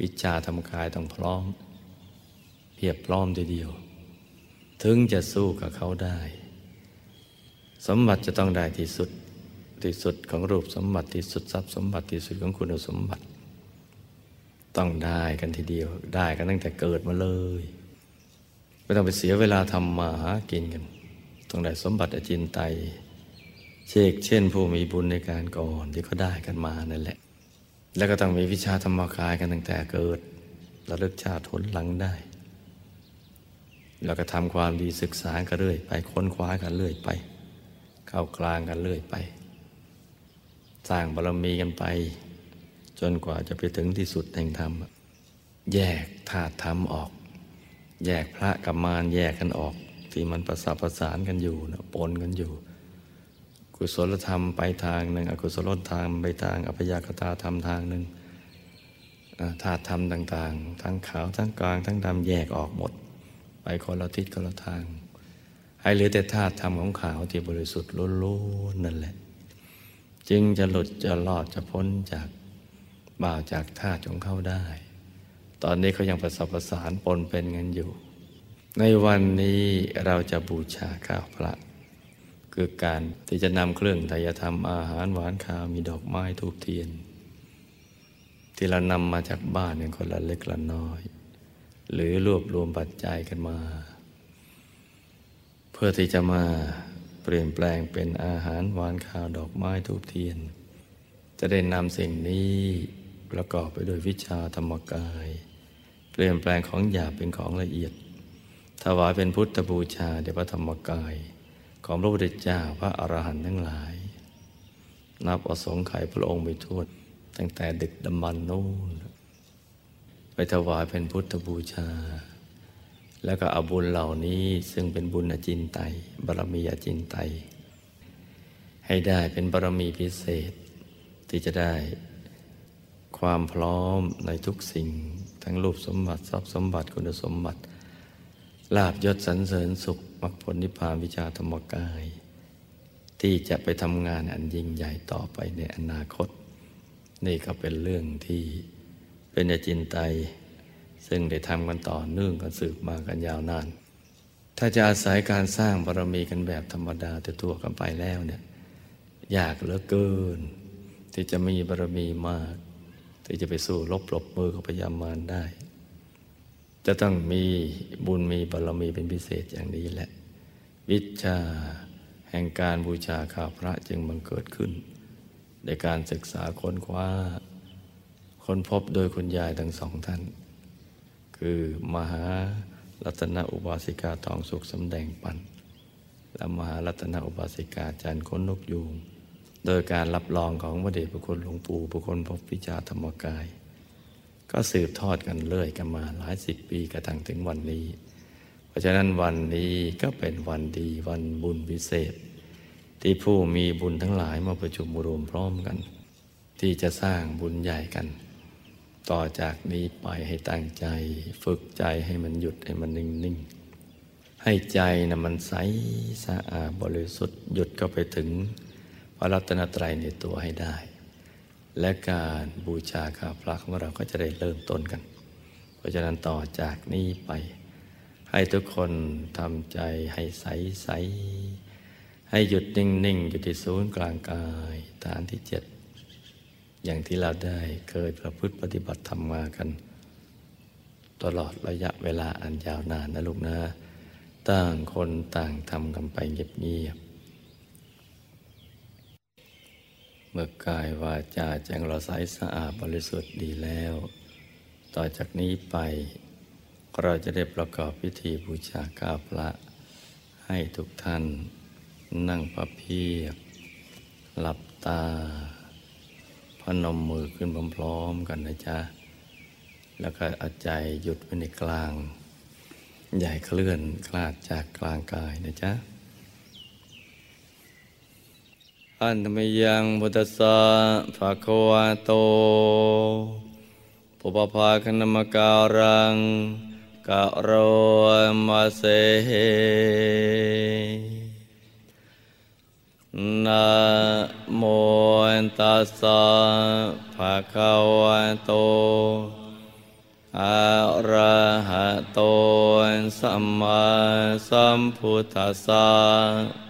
วิชาธรรมกายต้องพร้อม เพียบพร้อมทีเดียว ถึงจะสู้กับเขาได้ สมบัติจะต้องได้ที่สุดที่สุดของรูปสมบัติที่สุดทรัพย์สมบัติที่สุดของคุณสมบัติ ต้องได้กันทีเดียวได้กันตั้งแต่เกิดมาเลย ไม่ต้องไปเสียเวลาทำมาหากินกันต้องได้สมบัติอจินไตยเชกเช่นผู้มีบุญในการก่อนที่เขาได้กันมานั่นแหละ แล้วก็ต้องมีวิชาธรรมกายกันตั้งแต่เกิดระลึกชาติทนหลังได้ แล้วก็ทำความดีศึกษากันเรื่อยไปค้นคว้ากันเรื่อยไป เข้ากลางกันเรื่อยไป สร้างบารมีกันไป จนกว่าจะไปถึงที่สุดแห่งธรรม แยกธาตุธรรมออก แยกพระกับมารแยกกันออกที่มันประสาประสานกันอยู่นะปนกันอยู่ กุศลธรรมไปทางหนึ่งอกุศลธรรมไปทางอภยากตาธรรมทางหนึ่งธาตุธรรมต่างๆ ทั้งขาวทั้งกลางทั้งดำแยกออกหมด ไปคนละทิศคนละทาง ให้เหลือแต่ธาตุธรรมของขาวที่บริสุทธิ์ล้วนๆนั่นแหละ จึงจะหลุดจะรอดจะพ้นจากบ่าวจากธาตุของเขาได้ ตอนนี้เขายังประสบประสานปนเป็นกันอยู่ ในวันนี้เราจะบูชาข้าวพระ คือการที่จะนำเครื่องทายธรรมอาหารหวานข้าวมีดอกไม้ทูบเทียน ที่เรานำมาจากบ้านเนี่ยคนละเล็กละน้อย หรือรวบรวมปัจจัยกันมา เพื่อที่จะมาเปลี่ยนแปลงเป็นอาหารหวานข้าวดอกไม้ทูบเทียน จะได้นำสิ่งนี้ประกอบไปด้วยวิชาธรรมกาย ลี่ยนแปลงของหยาบเป็นของละเอียด ถวายเป็นพุทธบูชาเดชพระธรรมกาย ของพระพุทธเจ้าพระอรหันต์ทั้งหลาย นับอสงไขยพระองค์ไปทั่วตั้งแต่ดึกดำบรรนู่นไปถวายเป็นพุทธบูชา แล้วก็เอาบุญเหล่านี้ซึ่งเป็นบุญอจินไตยบารมีอจินไตยให้ได้เป็นบารมีพิเศษ ที่จะได้ความพร้อมในทุกสิ่ง ทั้งรูปสมบัติทรัพย์สมบัติคุณสมบัติลาบยศสรรเสริญสุขมรรคผลนิพพานวิชาธรรมกาย ที่จะไปทำงานอันยิ่งใหญ่ต่อไปในอนาคต นี่ก็เป็นเรื่องที่เป็นจินไตยซึ่งได้ทำกันต่อเนื่องกันสืบมากันยาวนาน ถ้าจะอาศัยการสร้างบารมีกันแบบธรรมดาตัวกันไปแล้วเนี่ยยากเหลือเกิน ที่จะมีบารมีมาก ที่จะไปสู้ลบปลบมือกับพยามารได้ จะต้องมีบุญมีบารมีเป็นพิเศษอย่างนี้แหละ วิชาแห่งการบูชาข้าพระจึงบังเกิดขึ้นในการศึกษาค้นคว้า ค้นพบโดยคุณยายทั้งสองท่าน คือมหารัตนอุบาสิกาทองสุขสำแดงปันและมหารัตนอุบาสิกาจันคนนกยูง โดยการรับรองของพระเดชพระคุณหลวงปู่พระคุณพบวิชาธรรมกาย ก็สืบทอดกันเรื่อยกันมาหลายสิบปีกระทั่งถึงวันนี้ เพราะฉะนั้นวันนี้ก็เป็นวันดีวันบุญพิเศษ ที่ผู้มีบุญทั้งหลายมาประชุมรวมพร้อมกัน ที่จะสร้างบุญใหญ่กัน ต่อจากนี้ไปให้ตั้งใจ ฝึกใจให้มันหยุดให้มันนิ่งๆให้ใจนะมันใสสะอาดบริสุทธิ์หยุดก็ไปถึง พระรัตนตรัยในตัวให้ได้ และการบูชาข้าพระของเราก็จะได้เริ่มต้นกัน เพราะฉะนั้นต่อจากนี้ไป ให้ทุกคนทำใจให้ใสใสให้หยุดนิ่งๆอยู่ที่ศูนย์กลางกายฐานที่เจ็ดอย่างที่เราได้เคยประพฤติปฏิบัติธรรมมากัน ตลอดระยะเวลาอันยาวนานนะลูกนะ ต่างคนต่างทำกันไปเงียบๆ เมื่อกายวาจาแจงเราใสสะอาดบริสุทธิ์ดีแล้ว ต่อจากนี้ไป เราจะได้ประกอบพิธีบูชาข้าพระ ให้ทุกท่านนั่งพับเพียบ หลับตา พนมมือขึ้นพร้อมๆกันนะจ๊ะ แล้วก็เอาใจหยุดไว้ในกลาง ใหญ่เคลื่อนคลาดจากกลางกายนะจ๊ะ อันธรรมยังพุทธสสะภะควะโตปุปภาคณมการังกะโรมาเซนะโมตัสสะภะคะวะโตอะระหะโตสัมมาสัมพุทธัสสะ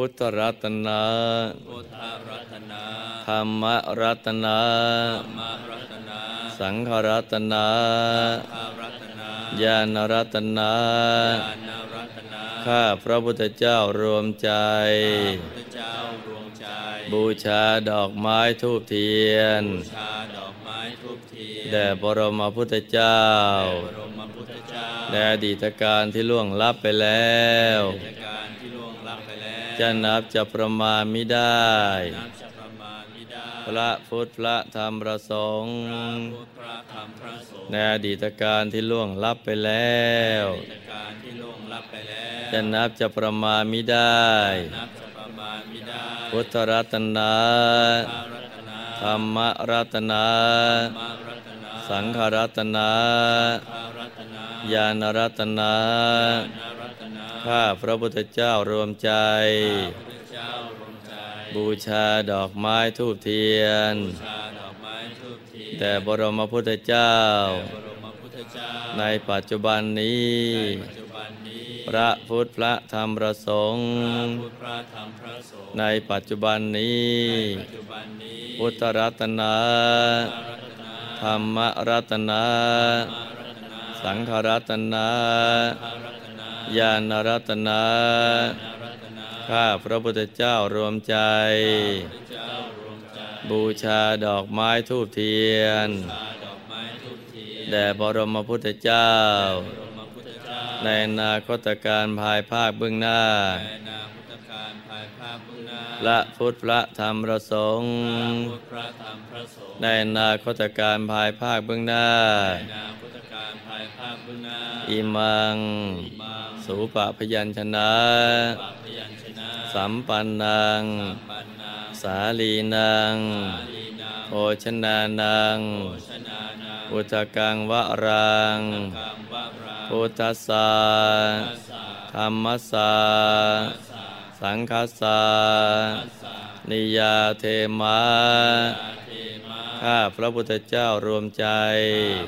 พุทธรัตนะพุทธรัตนาธรรมรัตนะธรรมรัตนาสังฆรัตนะภารัตนาญาณรัตนะญาณรัตนาข้าพระพุทธเจ้ารวมใจพระเจ้ารวมใจบูชาดอกไม้ทูบเทียนชาดอกไม้ทุกทีแด่บรมพุทธเจ้าบรมพุทธเจ้าแด่อดีตการที่ล่วงลับไปแล้วกิ จการที่ล่วงลับไปแล้ว จะนับจะประมาณไม่ได้นับจะประมาณไม่ได้พระพุทธพระธรรมพระสงฆ์พระพุทธพระธรรมพระสงฆ์ในอดีตการที่ล่วงลับไปแล้วกิจการที่ล่วงลับไปแล้วจะนับจะประมาณไม่ได้นับจะประมาณไม่ได้พุทธรัตนะพระรัตนาธรรมรัตนะธรรมรัตนาสังฆรัตนะภารัตนาญาณรัตนะญาณรัตนา ข้าพระพุทธเจ้ารวมใจพระเจ้ารวมใจบูชาดอกไม้ทูบเทียนชาดอกไม้ทูบเทียน แต่บรมพุทธเจ้าบรมพุทธเจ้าในปัจจุบันนี้ปัจจุบันนี้ พระพุทธพระธรรมพระสงฆ์พระพุทธพระธรรมพระสงฆ์ในปัจจุบันนี้ปัจจุบันนี้ พุทธรัตนะพระรัตนาธรรมรัตนะพระรัตนา สังฆรัตนะพระรัตนา ญาณรัตนะญาณรัตนาข้าพระพุทธเจ้ารวมใจพระเจ้ารวมใจบูชาดอกไม้ทูบเทียนชาดอกไม้ทูบเทียน แด่บรมพุทธเจ้าบรมพุทธเจ้าในอนาคตการภายภาคเบื้องหน้าในนาพุทธการภายภาคเบื้องหน้าพระพุทธพระธรรมพระสงฆ์พระพุทธพระธรรมพระสงฆ์ในอนาคตการภายภาคเบื้องหน้า ในนาพุทธการภายภาคเบื้องหน้าอิมังมังสุปะพยัญชนะปะพยัญชนะ สัมปันนังปันนาสาลีนังอาลีนาโภชนานังโภชนานาอุตกังวะรังกัมวะราพุทธสสาทัสสะธรรมสสาทัสสะสังฆสสาทัสสะ นิยาเทมาอาเทมาข้าพระพุทธเจ้ารวมใจ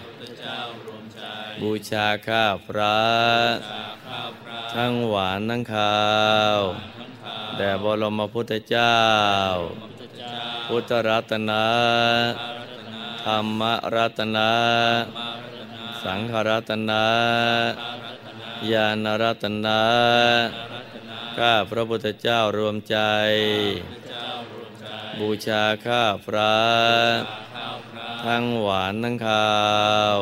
พุทธเจ้ารวมใจ บูชาข้าพระชาข้าวพระทั้งหวานทั้งคาวทั้งขาวแด่บรมพุทธเจ้า พุทธเจ้าพุทธรัตนะพระรัตนาธรรมรัตนะมารัตนาสังขรัตนะญาณรัตนะ ข้าพระพุทธเจ้ารวมใจ บูชาข้าพระทั้งหวานทั้งคาว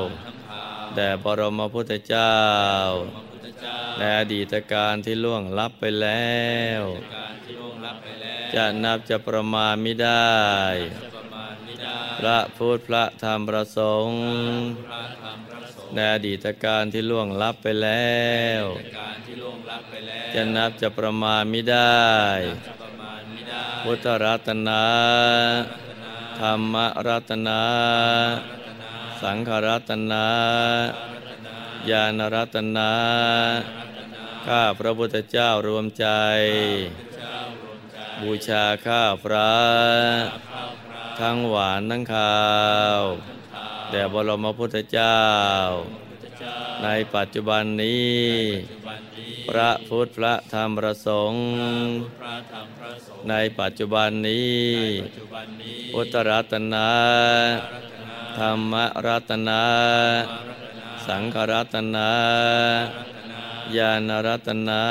แด่บรมพุทธเจ้าและอดีตการที่ล่วงลับไปแล้ว จะนับจะประมาณไม่ได้ พระพุทธพระธรรมพระสงฆ์ ในอดีตการที่ล่วงลับไปแล้ว จะนับจะประมาณไม่ได้ พุทธรัตนะ ธรรมรัตนะ สังขรัตนะญาณรัตนะข้าพระพุทธเจ้ารวมใจ บูชาข้าพระ ทั้งหวานทั้งคาว แด่บรมพุทธเจ้า ในปัจจุบันนี้ พระพุทธพระธรรมพระสงฆ์ในปัจจุบันนี้ พุทธรัตนะธรรมรัตนะสังฆรัตนะญาณรัตนะ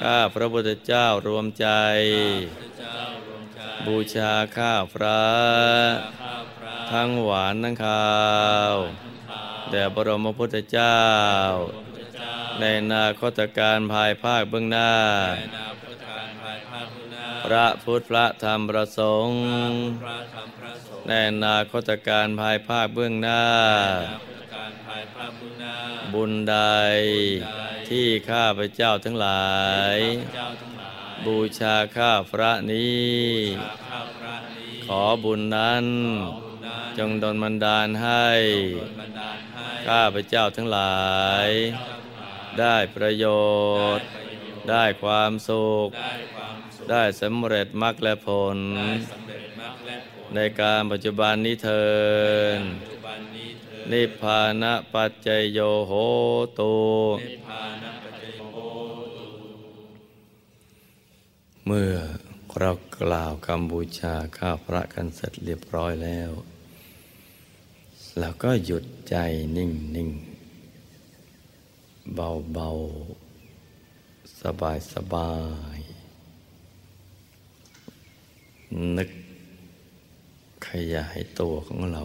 ข้าพระพุทธเจ้ารวมใจ บูชาข้าพระ ทั้งหวานทั้งคาวแด่บรมพุทธเจ้า ในอนาคตการภายภาคเบื้องหน้า พระพุทธพระธรรมพระสงฆ์ในอนาคตการภายภาคเบื้องหน้า บุญใดที่ข้าพเจ้าทั้งหลาย บูชาข้าพระนี้ ขอบุญนั้น จงดลบันดาลให้ ข้าพเจ้าทั้งหลาย ได้ประโยชน์ ได้ความสุข ได้สำเร็จมรรคและผล ในการปัจจุบันนี้เทินนิพพานะปัจจยโยโหตุเมื่อเรากล่าวคำบูชาข้าพระกันเสร็จเรียบร้อยแล้ว เราก็หยุดใจนิ่งนิ่งเบาเบาสบายสบาย นึกขยายตัวของเรา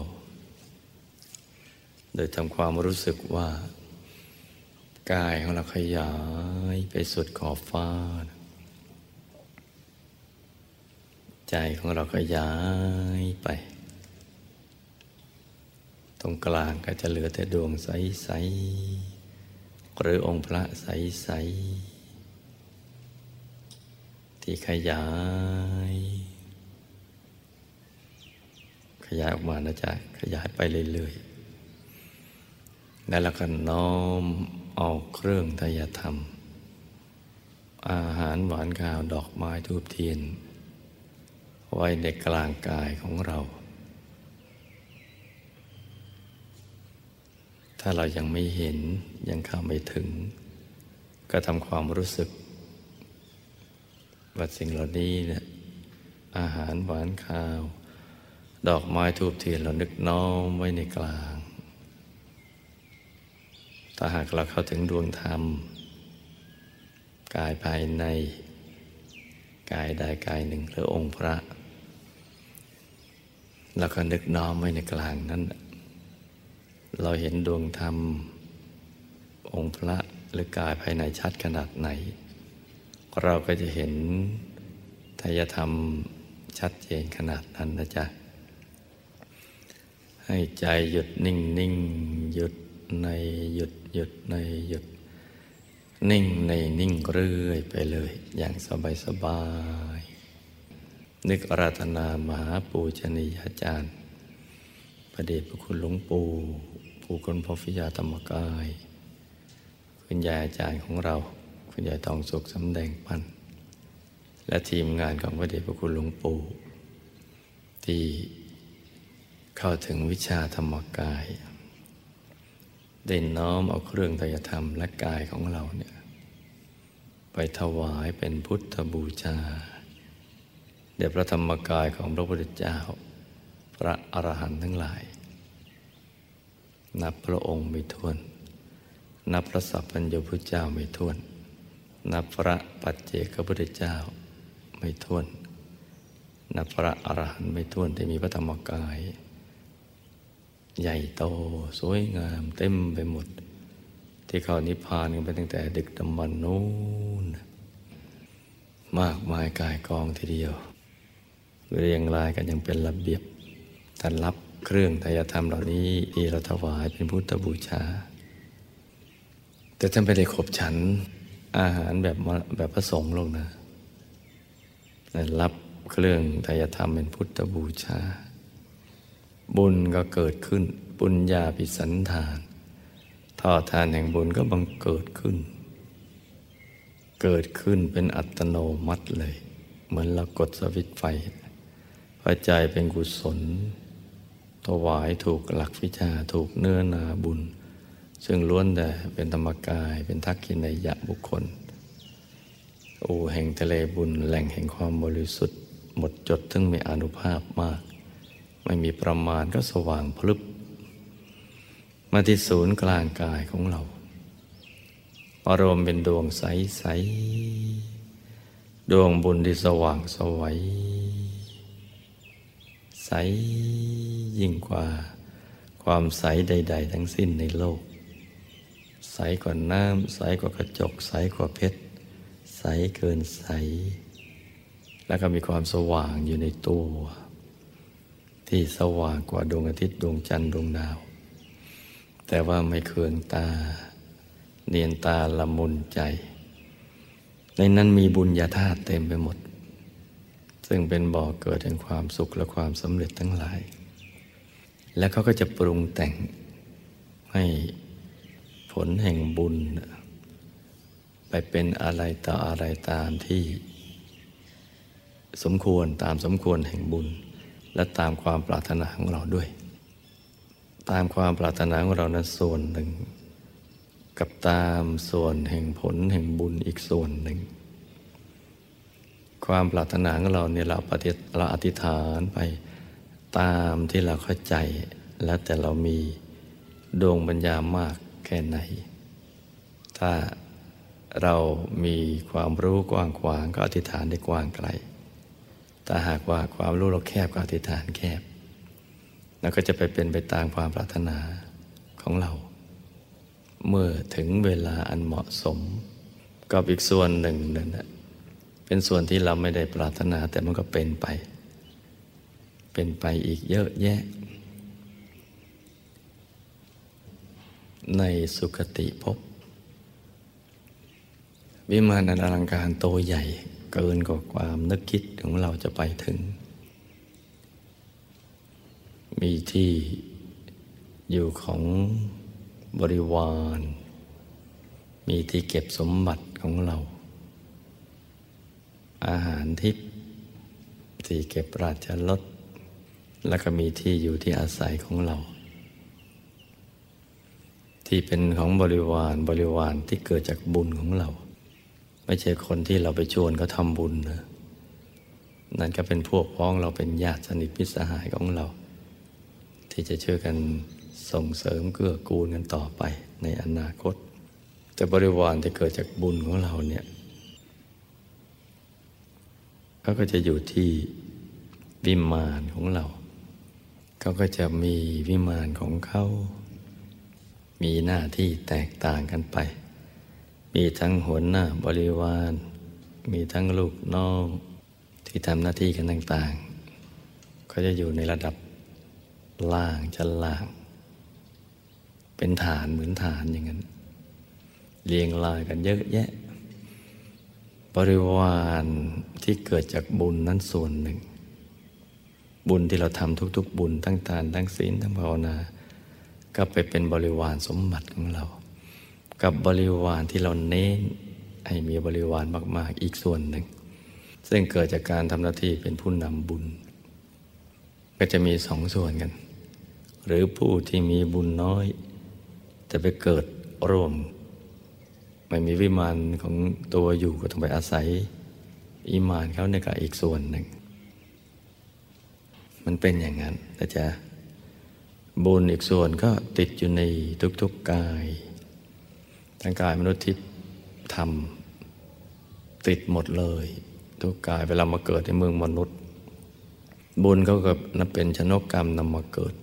โดยทำความรู้สึกว่า กายของเราขยายไปสุดขอบฟ้า ใจของเราขยายไป ตรงกลางก็จะเหลือแต่ดวงใส ๆ หรือองค์พระใส ๆ ที่ขยาย ขยายออกมานะจ๊ะ ขยายไปเรื่อยๆแล้วเราก็น้อมเอาเครื่องทยธรรม อาหารหวานข้าวดอกไม้ทูบเทียน ไว้ในกลางกายของเรา ถ้าเรายังไม่เห็นยังเข้าไม่ถึง ก็ทำความรู้สึกว่าสิ่งเหล่านี้เนี่ยอาหารหวานข้าว ดอกไม้ทูบเทียนเรานึกน้อมไว้ในกลาง ถ้าหากเราเข้าถึงดวงธรรม กายภายใน กายใดกายหนึ่งหรือองค์พระ แล้วก็นึกน้อมไว้ในกลางนั้น เราเห็นดวงธรรม องค์พระหรือกายภายในชัดขนาดไหน เราก็จะเห็นทายธรรมชัดเจนขนาดนั้นนะจ๊ะ ให้ใจหยุดนิ่งนิ่งหยุดในหยุดหยุดในหยุด นิ่งในนิ่งเรื่อยไปเลย อย่างสบายสบาย นึกอราธนามหาปูชนียาจารย์ ประเดชพระคุณหลวงปู่ ปู่คนพฟิยาธรรมกาย คุณยายอาจารย์ของเรา คุณยายทองสุขสำแดงปันและทีมงานของพระเดชพระคุณหลวงปู่ ที่เข้าถึงวิชาธรรมกาย ได้น้อมเอาเครื่องไตรธรรมและกายของเราเนี่ยไปถวายเป็นพุทธบูชาเดี๋ยวพระธรรมกายของพระพุทธเจ้า พระอรหันต์ทั้งหลาย นับพระองค์ไม่ถ้วน นับพระสัพพัญญพุทธเจ้าไม่ถ้วน นับพระปัจเจกพุทธเจ้าไม่ถ้วน นับพระอรหันต์ไม่ถ้วนที่มีพระธรรมกาย ใหญ่โตสวยงามเต็มไปหมด ที่เขานิพพานกันไปตั้งแต่ดึกดำบรรพ์นู้นมากมายกายกองทีเดียว เรียงรายกันยังเป็นระเบียบท่านรับ เครื่องทายธรรมเหล่านี้ที่เราถวายเป็นพุทธบูชา แต่ท่านไม่ได้ขบฉันอาหารแบบแบบพระสงฆ์ลงนะรับเครื่องทายธรรมเป็นพุทธบูชา บุญก็เกิดขึ้น บุญญาภิสันธานทอดทานแห่งบุญก็บังเกิดขึ้น เกิดขึ้นเป็นอัตโนมัติเลย เหมือนเรากดสวิตไฟพระใจเป็นกุศล ถวายถูกหลักวิชาถูกเนื้อนาบุญ ซึ่งล้วนแต่เป็นธรรมกายเป็นทักขินยะบุคคลอูแห่งทะเลบุญแหล่งแห่งความบริสุทธิ์ หมดจดถึงมีอนุภาพมาก ไม่มีประมาณก็สว่างพลึบ มาที่ศูนย์กลางกายของเราอารมณ์เป็นดวงใส ๆ ดวงบุญที่สว่างสวัยใส ยิ่งกว่าความใสใด ๆ ทั้งสิ้นในโลก ใสกว่าน้ำใสกว่ากระจก ใสกว่าเพชร ใสเกินใส แล้วก็มีความสว่างอยู่ในตัว ที่สว่างกว่าดวงอาทิตย์ดวงจันทร์ดวงดาว แต่ว่าไม่เคืองตา เนียนตาละมุนใจ ในนั้นมีบุญญาธาตุเต็มไปหมด ซึ่งเป็นบ่อเกิดแห่งความสุขและความสำเร็จทั้งหลาย แล้วเขาก็จะปรุงแต่งให้ผลแห่งบุญ ไปเป็นอะไรต่ออะไรตามที่ สมควรตามสมควรแห่งบุญ และตามความปรารถนาของเราด้วย ตามความปรารถนาของเรานั้นส่วนหนึ่ง กับตามส่วนแห่งผลแห่งบุญอีกส่วนหนึ่ง ความปรารถนาของเราเนี่ยเราปฏิเราอธิษฐานไป ตามที่เราเข้าใจแล้วแต่เรามีดวงปัญญามากแค่ไหน ถ้าเรามีความรู้กว้างขวางก็อธิษฐานได้กว้างไกล แต่หากว่าความรู้เราแคบก็อธิษฐานแคบ แล้วก็จะไปเป็นไปตามความปรารถนาของเรา เมื่อถึงเวลาอันเหมาะสม กับอีกส่วนหนึ่งนั่นะเป็นส่วนที่เราไม่ได้ปรารถนาแต่มันก็เป็นไป เป็นไปอีกเยอะแยะ ในสุคติภพวิมานอันอลังการโตใหญ่เกินกว่าความนึกคิดของเราจะไปถึง มีที่อยู่ของบริวาร มีที่เก็บสมบัติของเรา อาหารทิพย์ที่เก็บราชรถ แล้วก็มีที่อยู่ที่อาศัยของเรา ที่เป็นของบริวารบริวารที่เกิดจากบุญของเรา ไม่ใช่คนที่เราไปชวนเขาทำบุญนะนั่นก็เป็นพวกพ้องเราเป็นญาติสนิทพิสหายของเรา ที่จะช่วยกันส่งเสริมเกื้อกูลกันต่อไปในอนาคต แต่บริวารที่เกิดจากบุญของเราเนี่ยเขาก็จะอยู่ที่วิมานของเรา เขาก็จะมีวิมานของเขา มีหน้าที่แตกต่างกันไป มีทั้งหัวหน้าบริวาร มีทั้งลูกน้องที่ทำหน้าที่กันต่างๆเขาจะอยู่ในระดับล่างชั้นล่าง เป็นฐานเหมือนฐานอย่างนั้น เรียงรายกันเยอะแยะ บริวารที่เกิดจากบุญนั้นส่วนหนึ่ง บุญที่เราทำทุก ๆ บุญทั้งทานทั้งศีลทั้งภาวนา ก็ไปเป็นบริวารสมบัติของเรา กับบริวารที่เราเน้นให้มีบริวารมาก ๆ อีกส่วนหนึ่ง ซึ่งเกิดจากการทำหน้าที่เป็นผู้นำบุญ ก็จะมีสองส่วนกัน หรือผู้ที่มีบุญน้อย จะไปเกิดร่วม ไม่มีวิมานของตัวอยู่ก็ต้องไปอาศัยอิมานเขาในกับอีกส่วนหนึ่ง มันเป็นอย่างนั้นนะจ๊ะบุญอีกส่วนก็ติดอยู่ในทุกๆกายทั้งกายมนุษย์ที่ทำติดหมดเลย ทุกกายเวลามาเกิดในเมืองมนุษย์ บุญเขาก็นับเป็นชนกกรรมนำมาเกิด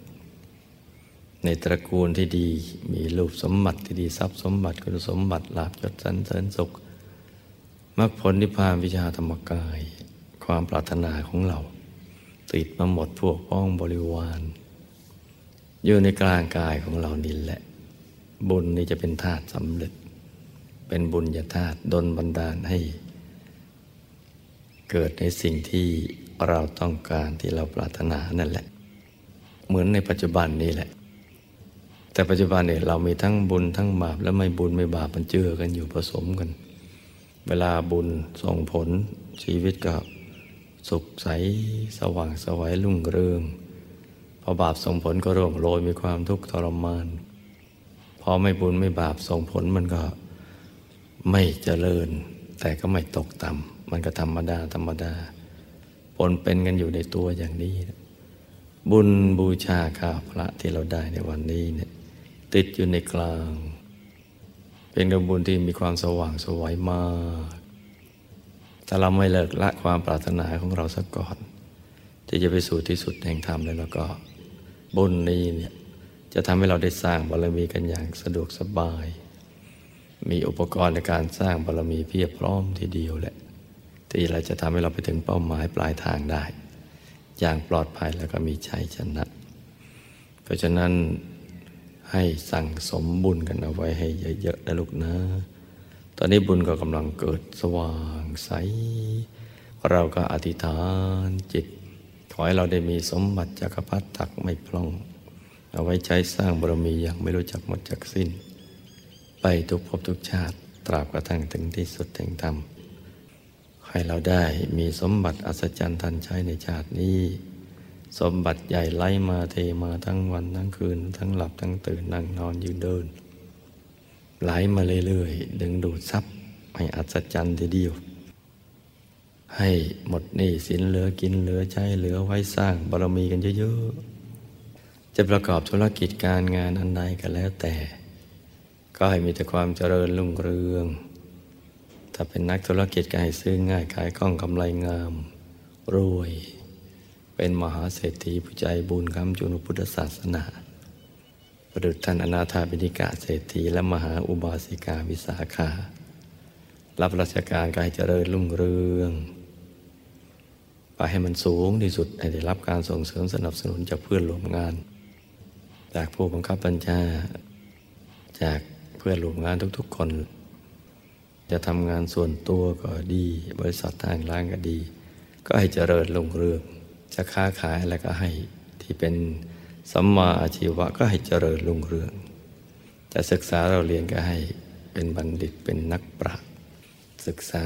ในตระกูลที่ดีมีรูปสมบัติที่ดีทรัพย์สมบัติคุณสมบัติลาภยศสรรเสริญสุขมรรคผลนิพพานวิชาธรรมกาย ความปรารถนาของเรา ติดมาหมดพวกพ้องบริวาร อยู่ในกลางกายของเรานี่แหละ บุญนี้จะเป็นธาตุสำเร็จ เป็นบุญญาธาตุดลบันดาลให้ เกิดในสิ่งที่เราต้องการที่เราปรารถนานั่นแหละ เหมือนในปัจจุบันนี้แหละ แต่ปัจจุบันเนี่ยเรามีทั้งบุญทั้งบาปและไม่บุญไม่บาปมันเจือกันอยู่ผสมกัน เวลาบุญส่งผลชีวิตก็ สุขใส สว่างสวัยรุ่งเรือง พอบาปส่งผลก็ร่วงโรยมีความทุกข์ทรมาน พอไม่บุญไม่บาปส่งผลมันก็ไม่เจริญ แต่ก็ไม่ตกต่ำมันก็ธรรมดาธรรมดาปนเป็นกันอยู่ในตัวอย่างนี้ บุญบูชาข้าพระที่เราได้ในวันนี้เนี่ยติดอยู่ในกลาง เป็นกระบุญที่มีความสว่างสวยมาก ถ้าเราไม่เลิกละความปรารถนาของเราสักก่อนที่จะไปสู่ที่สุดแห่งธรรมแล้วก็บุญนี้เนี่ยจะทำให้เราได้สร้างบารมีกันอย่างสะดวกสบาย มีอุปกรณ์ในการสร้างบารมีเพียบพร้อมทีเดียวแหละ ที่เราจะทำให้เราไปถึงเป้าหมายปลายทางได้ อย่างปลอดภัยแล้วก็มีชัยชนะ เพราะฉะนั้นให้สั่งสมบุญกันเอาไว้ให้เยอะๆนะลูกนะ อนนี้บุญก็กำลังเกิดสว่างใส เราก็อธิษฐานจิต ขอให้เราได้มีสมบัติจักรพรรดิตักไม่พร่อง เอาไว้ใช้สร้างบารมีอย่างไม่รู้จักหมดจักสิ้น ไปทุกภพทุกชาติตราบกระทั่งถึงที่สุดแห่งธรรม ให้เราได้มีสมบัติอัศจรรย์ทันใช้ในชาตินี้ สมบัติใหญ่ไล่มาเทมาทั้งวันทั้งคืน ทั้งหลับทั้งตื่นนั่งนอนยืนเดิน ไหลมาเรื่อยๆดึงดูดซับให้อัศจรรย์ทีเดียว ให้หมดหนี้สินเหลือกินเหลือใช้เหลือไว้สร้างบารมีกันเยอะๆ จะประกอบธุรกิจการงานอันใดก็แล้วแต่ ก็ให้มีแต่ความเจริญรุ่งเรือง ถ้าเป็นนักธุรกิจก็ให้ซื้อง่ายขายคล่องกำไรงาม รวย เป็นมหาเศรษฐีผู้ใจบุญคำจุนพุทธศาสนา ประดุจท่านอนาถาบิณิกาเศรษฐีและมหาอุบาสิกาวิสาขา รับราชการกายเจริญรุ่งเรือง ไปให้มันสูงที่สุดให้ได้รับการส่งเสริมสนับสนุนจากเพื่อนร่วมงาน จากผู้บังคับบัญชา จากเพื่อนร่วมงานทุกๆคน จะทำงานส่วนตัวก็ดี บริษัททางร้านก็ดี ก็ให้เจริญรุ่งเรืองจะค้าขายอะไรก็ให้ที่เป็น สัมมาอาชีวะก็ให้เจริญรุ่งเรือง จะศึกษาเราเรียนก็ให้เป็นบัณฑิตเป็นนักปราชญ์ศึกษา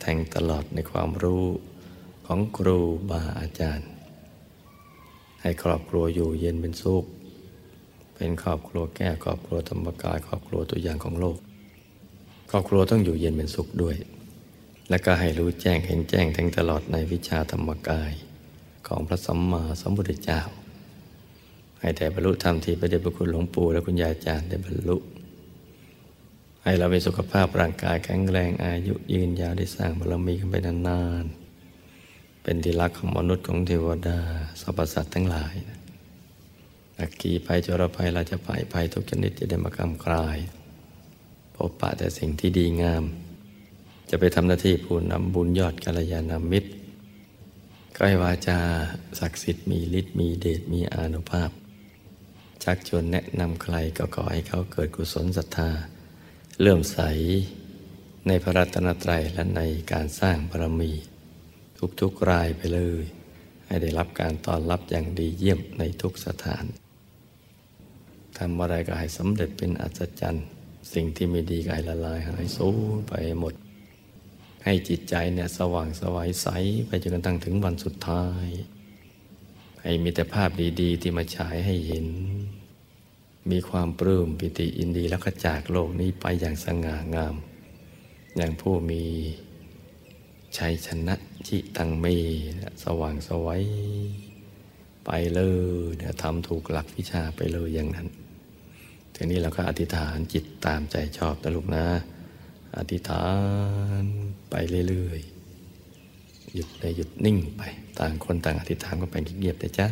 แทงตลอดในความรู้ของครูบาอาจารย์ ให้ครอบครัวอยู่เย็นเป็นสุขเป็นครอบครัวแก้ครอบครัวธรรมกายครอบครัวตัวอย่างของโลก ครอบครัวต้องอยู่เย็นเป็นสุขด้วย และก็ให้รู้แจ้งเห็นแจ้งแทงตลอดในวิชาธรรมกายของพระสัมมาสัมพุทธเจ้า ให้แต่บรรลุธรรมที่พระเดชพระคุณหลวงปู่และคุณยายอาจารย์ได้บรรลุ ให้เรามีสุขภาพร่างกายแข็งแรงอายุยืนยาวได้สร้างบารมีกันไปนานๆ เป็นที่รักของมนุษย์ของเทวดาสรรพสัตว์ทั้งหลายอักกีภัยจรภัยราชภัยภัยทุกชนิดจะได้มากำกลายพบปะแต่สิ่งที่ดีงาม จะไปทำหน้าที่ผู้นำบุญยอดกัลยาณมิตรก็ให้วาจาศักดิ์สิทธิ์มีฤทธิ์มีเดชมีอานุภาพ ชักชวนแนะนำใครก็ขอให้เขาเกิดกุศลศรัทธาเลื่อมใสในพระรัตนตรัยและในการสร้างบารมี ทุกๆรายไปเลย ให้ได้รับการต้อนรับอย่างดีเยี่ยมในทุกสถานทำอะไรก็ให้สำเร็จเป็นอัศจรรย์ สิ่งที่ไม่ดีก็ให้ละลายหายสูญไปหมด ให้จิตใจเนี่ยสว่างสวายใสไปจนกระทั่งถึงวันสุดท้าย ให้มีแต่ภาพดี ๆ ที่มาฉายให้เห็น มีความปลื้มปิติอินดีแล้วก็จากโลกนี้ไปอย่างสง่างาม อย่างผู้มีชัยชนะจิตังเมสว่างสวัยไปเลยเดี๋ยวทำถูกหลักวิชาไปเลยอย่างนั้นทีนี้เราก็อธิษฐานจิตตามใจชอบนะลูกนะ อธิษฐานไปเรื่อยๆหยุดเลยหยุดนิ่งไป ต่างคนต่างอธิษฐานก็ไปเงียบๆนะจ๊ะ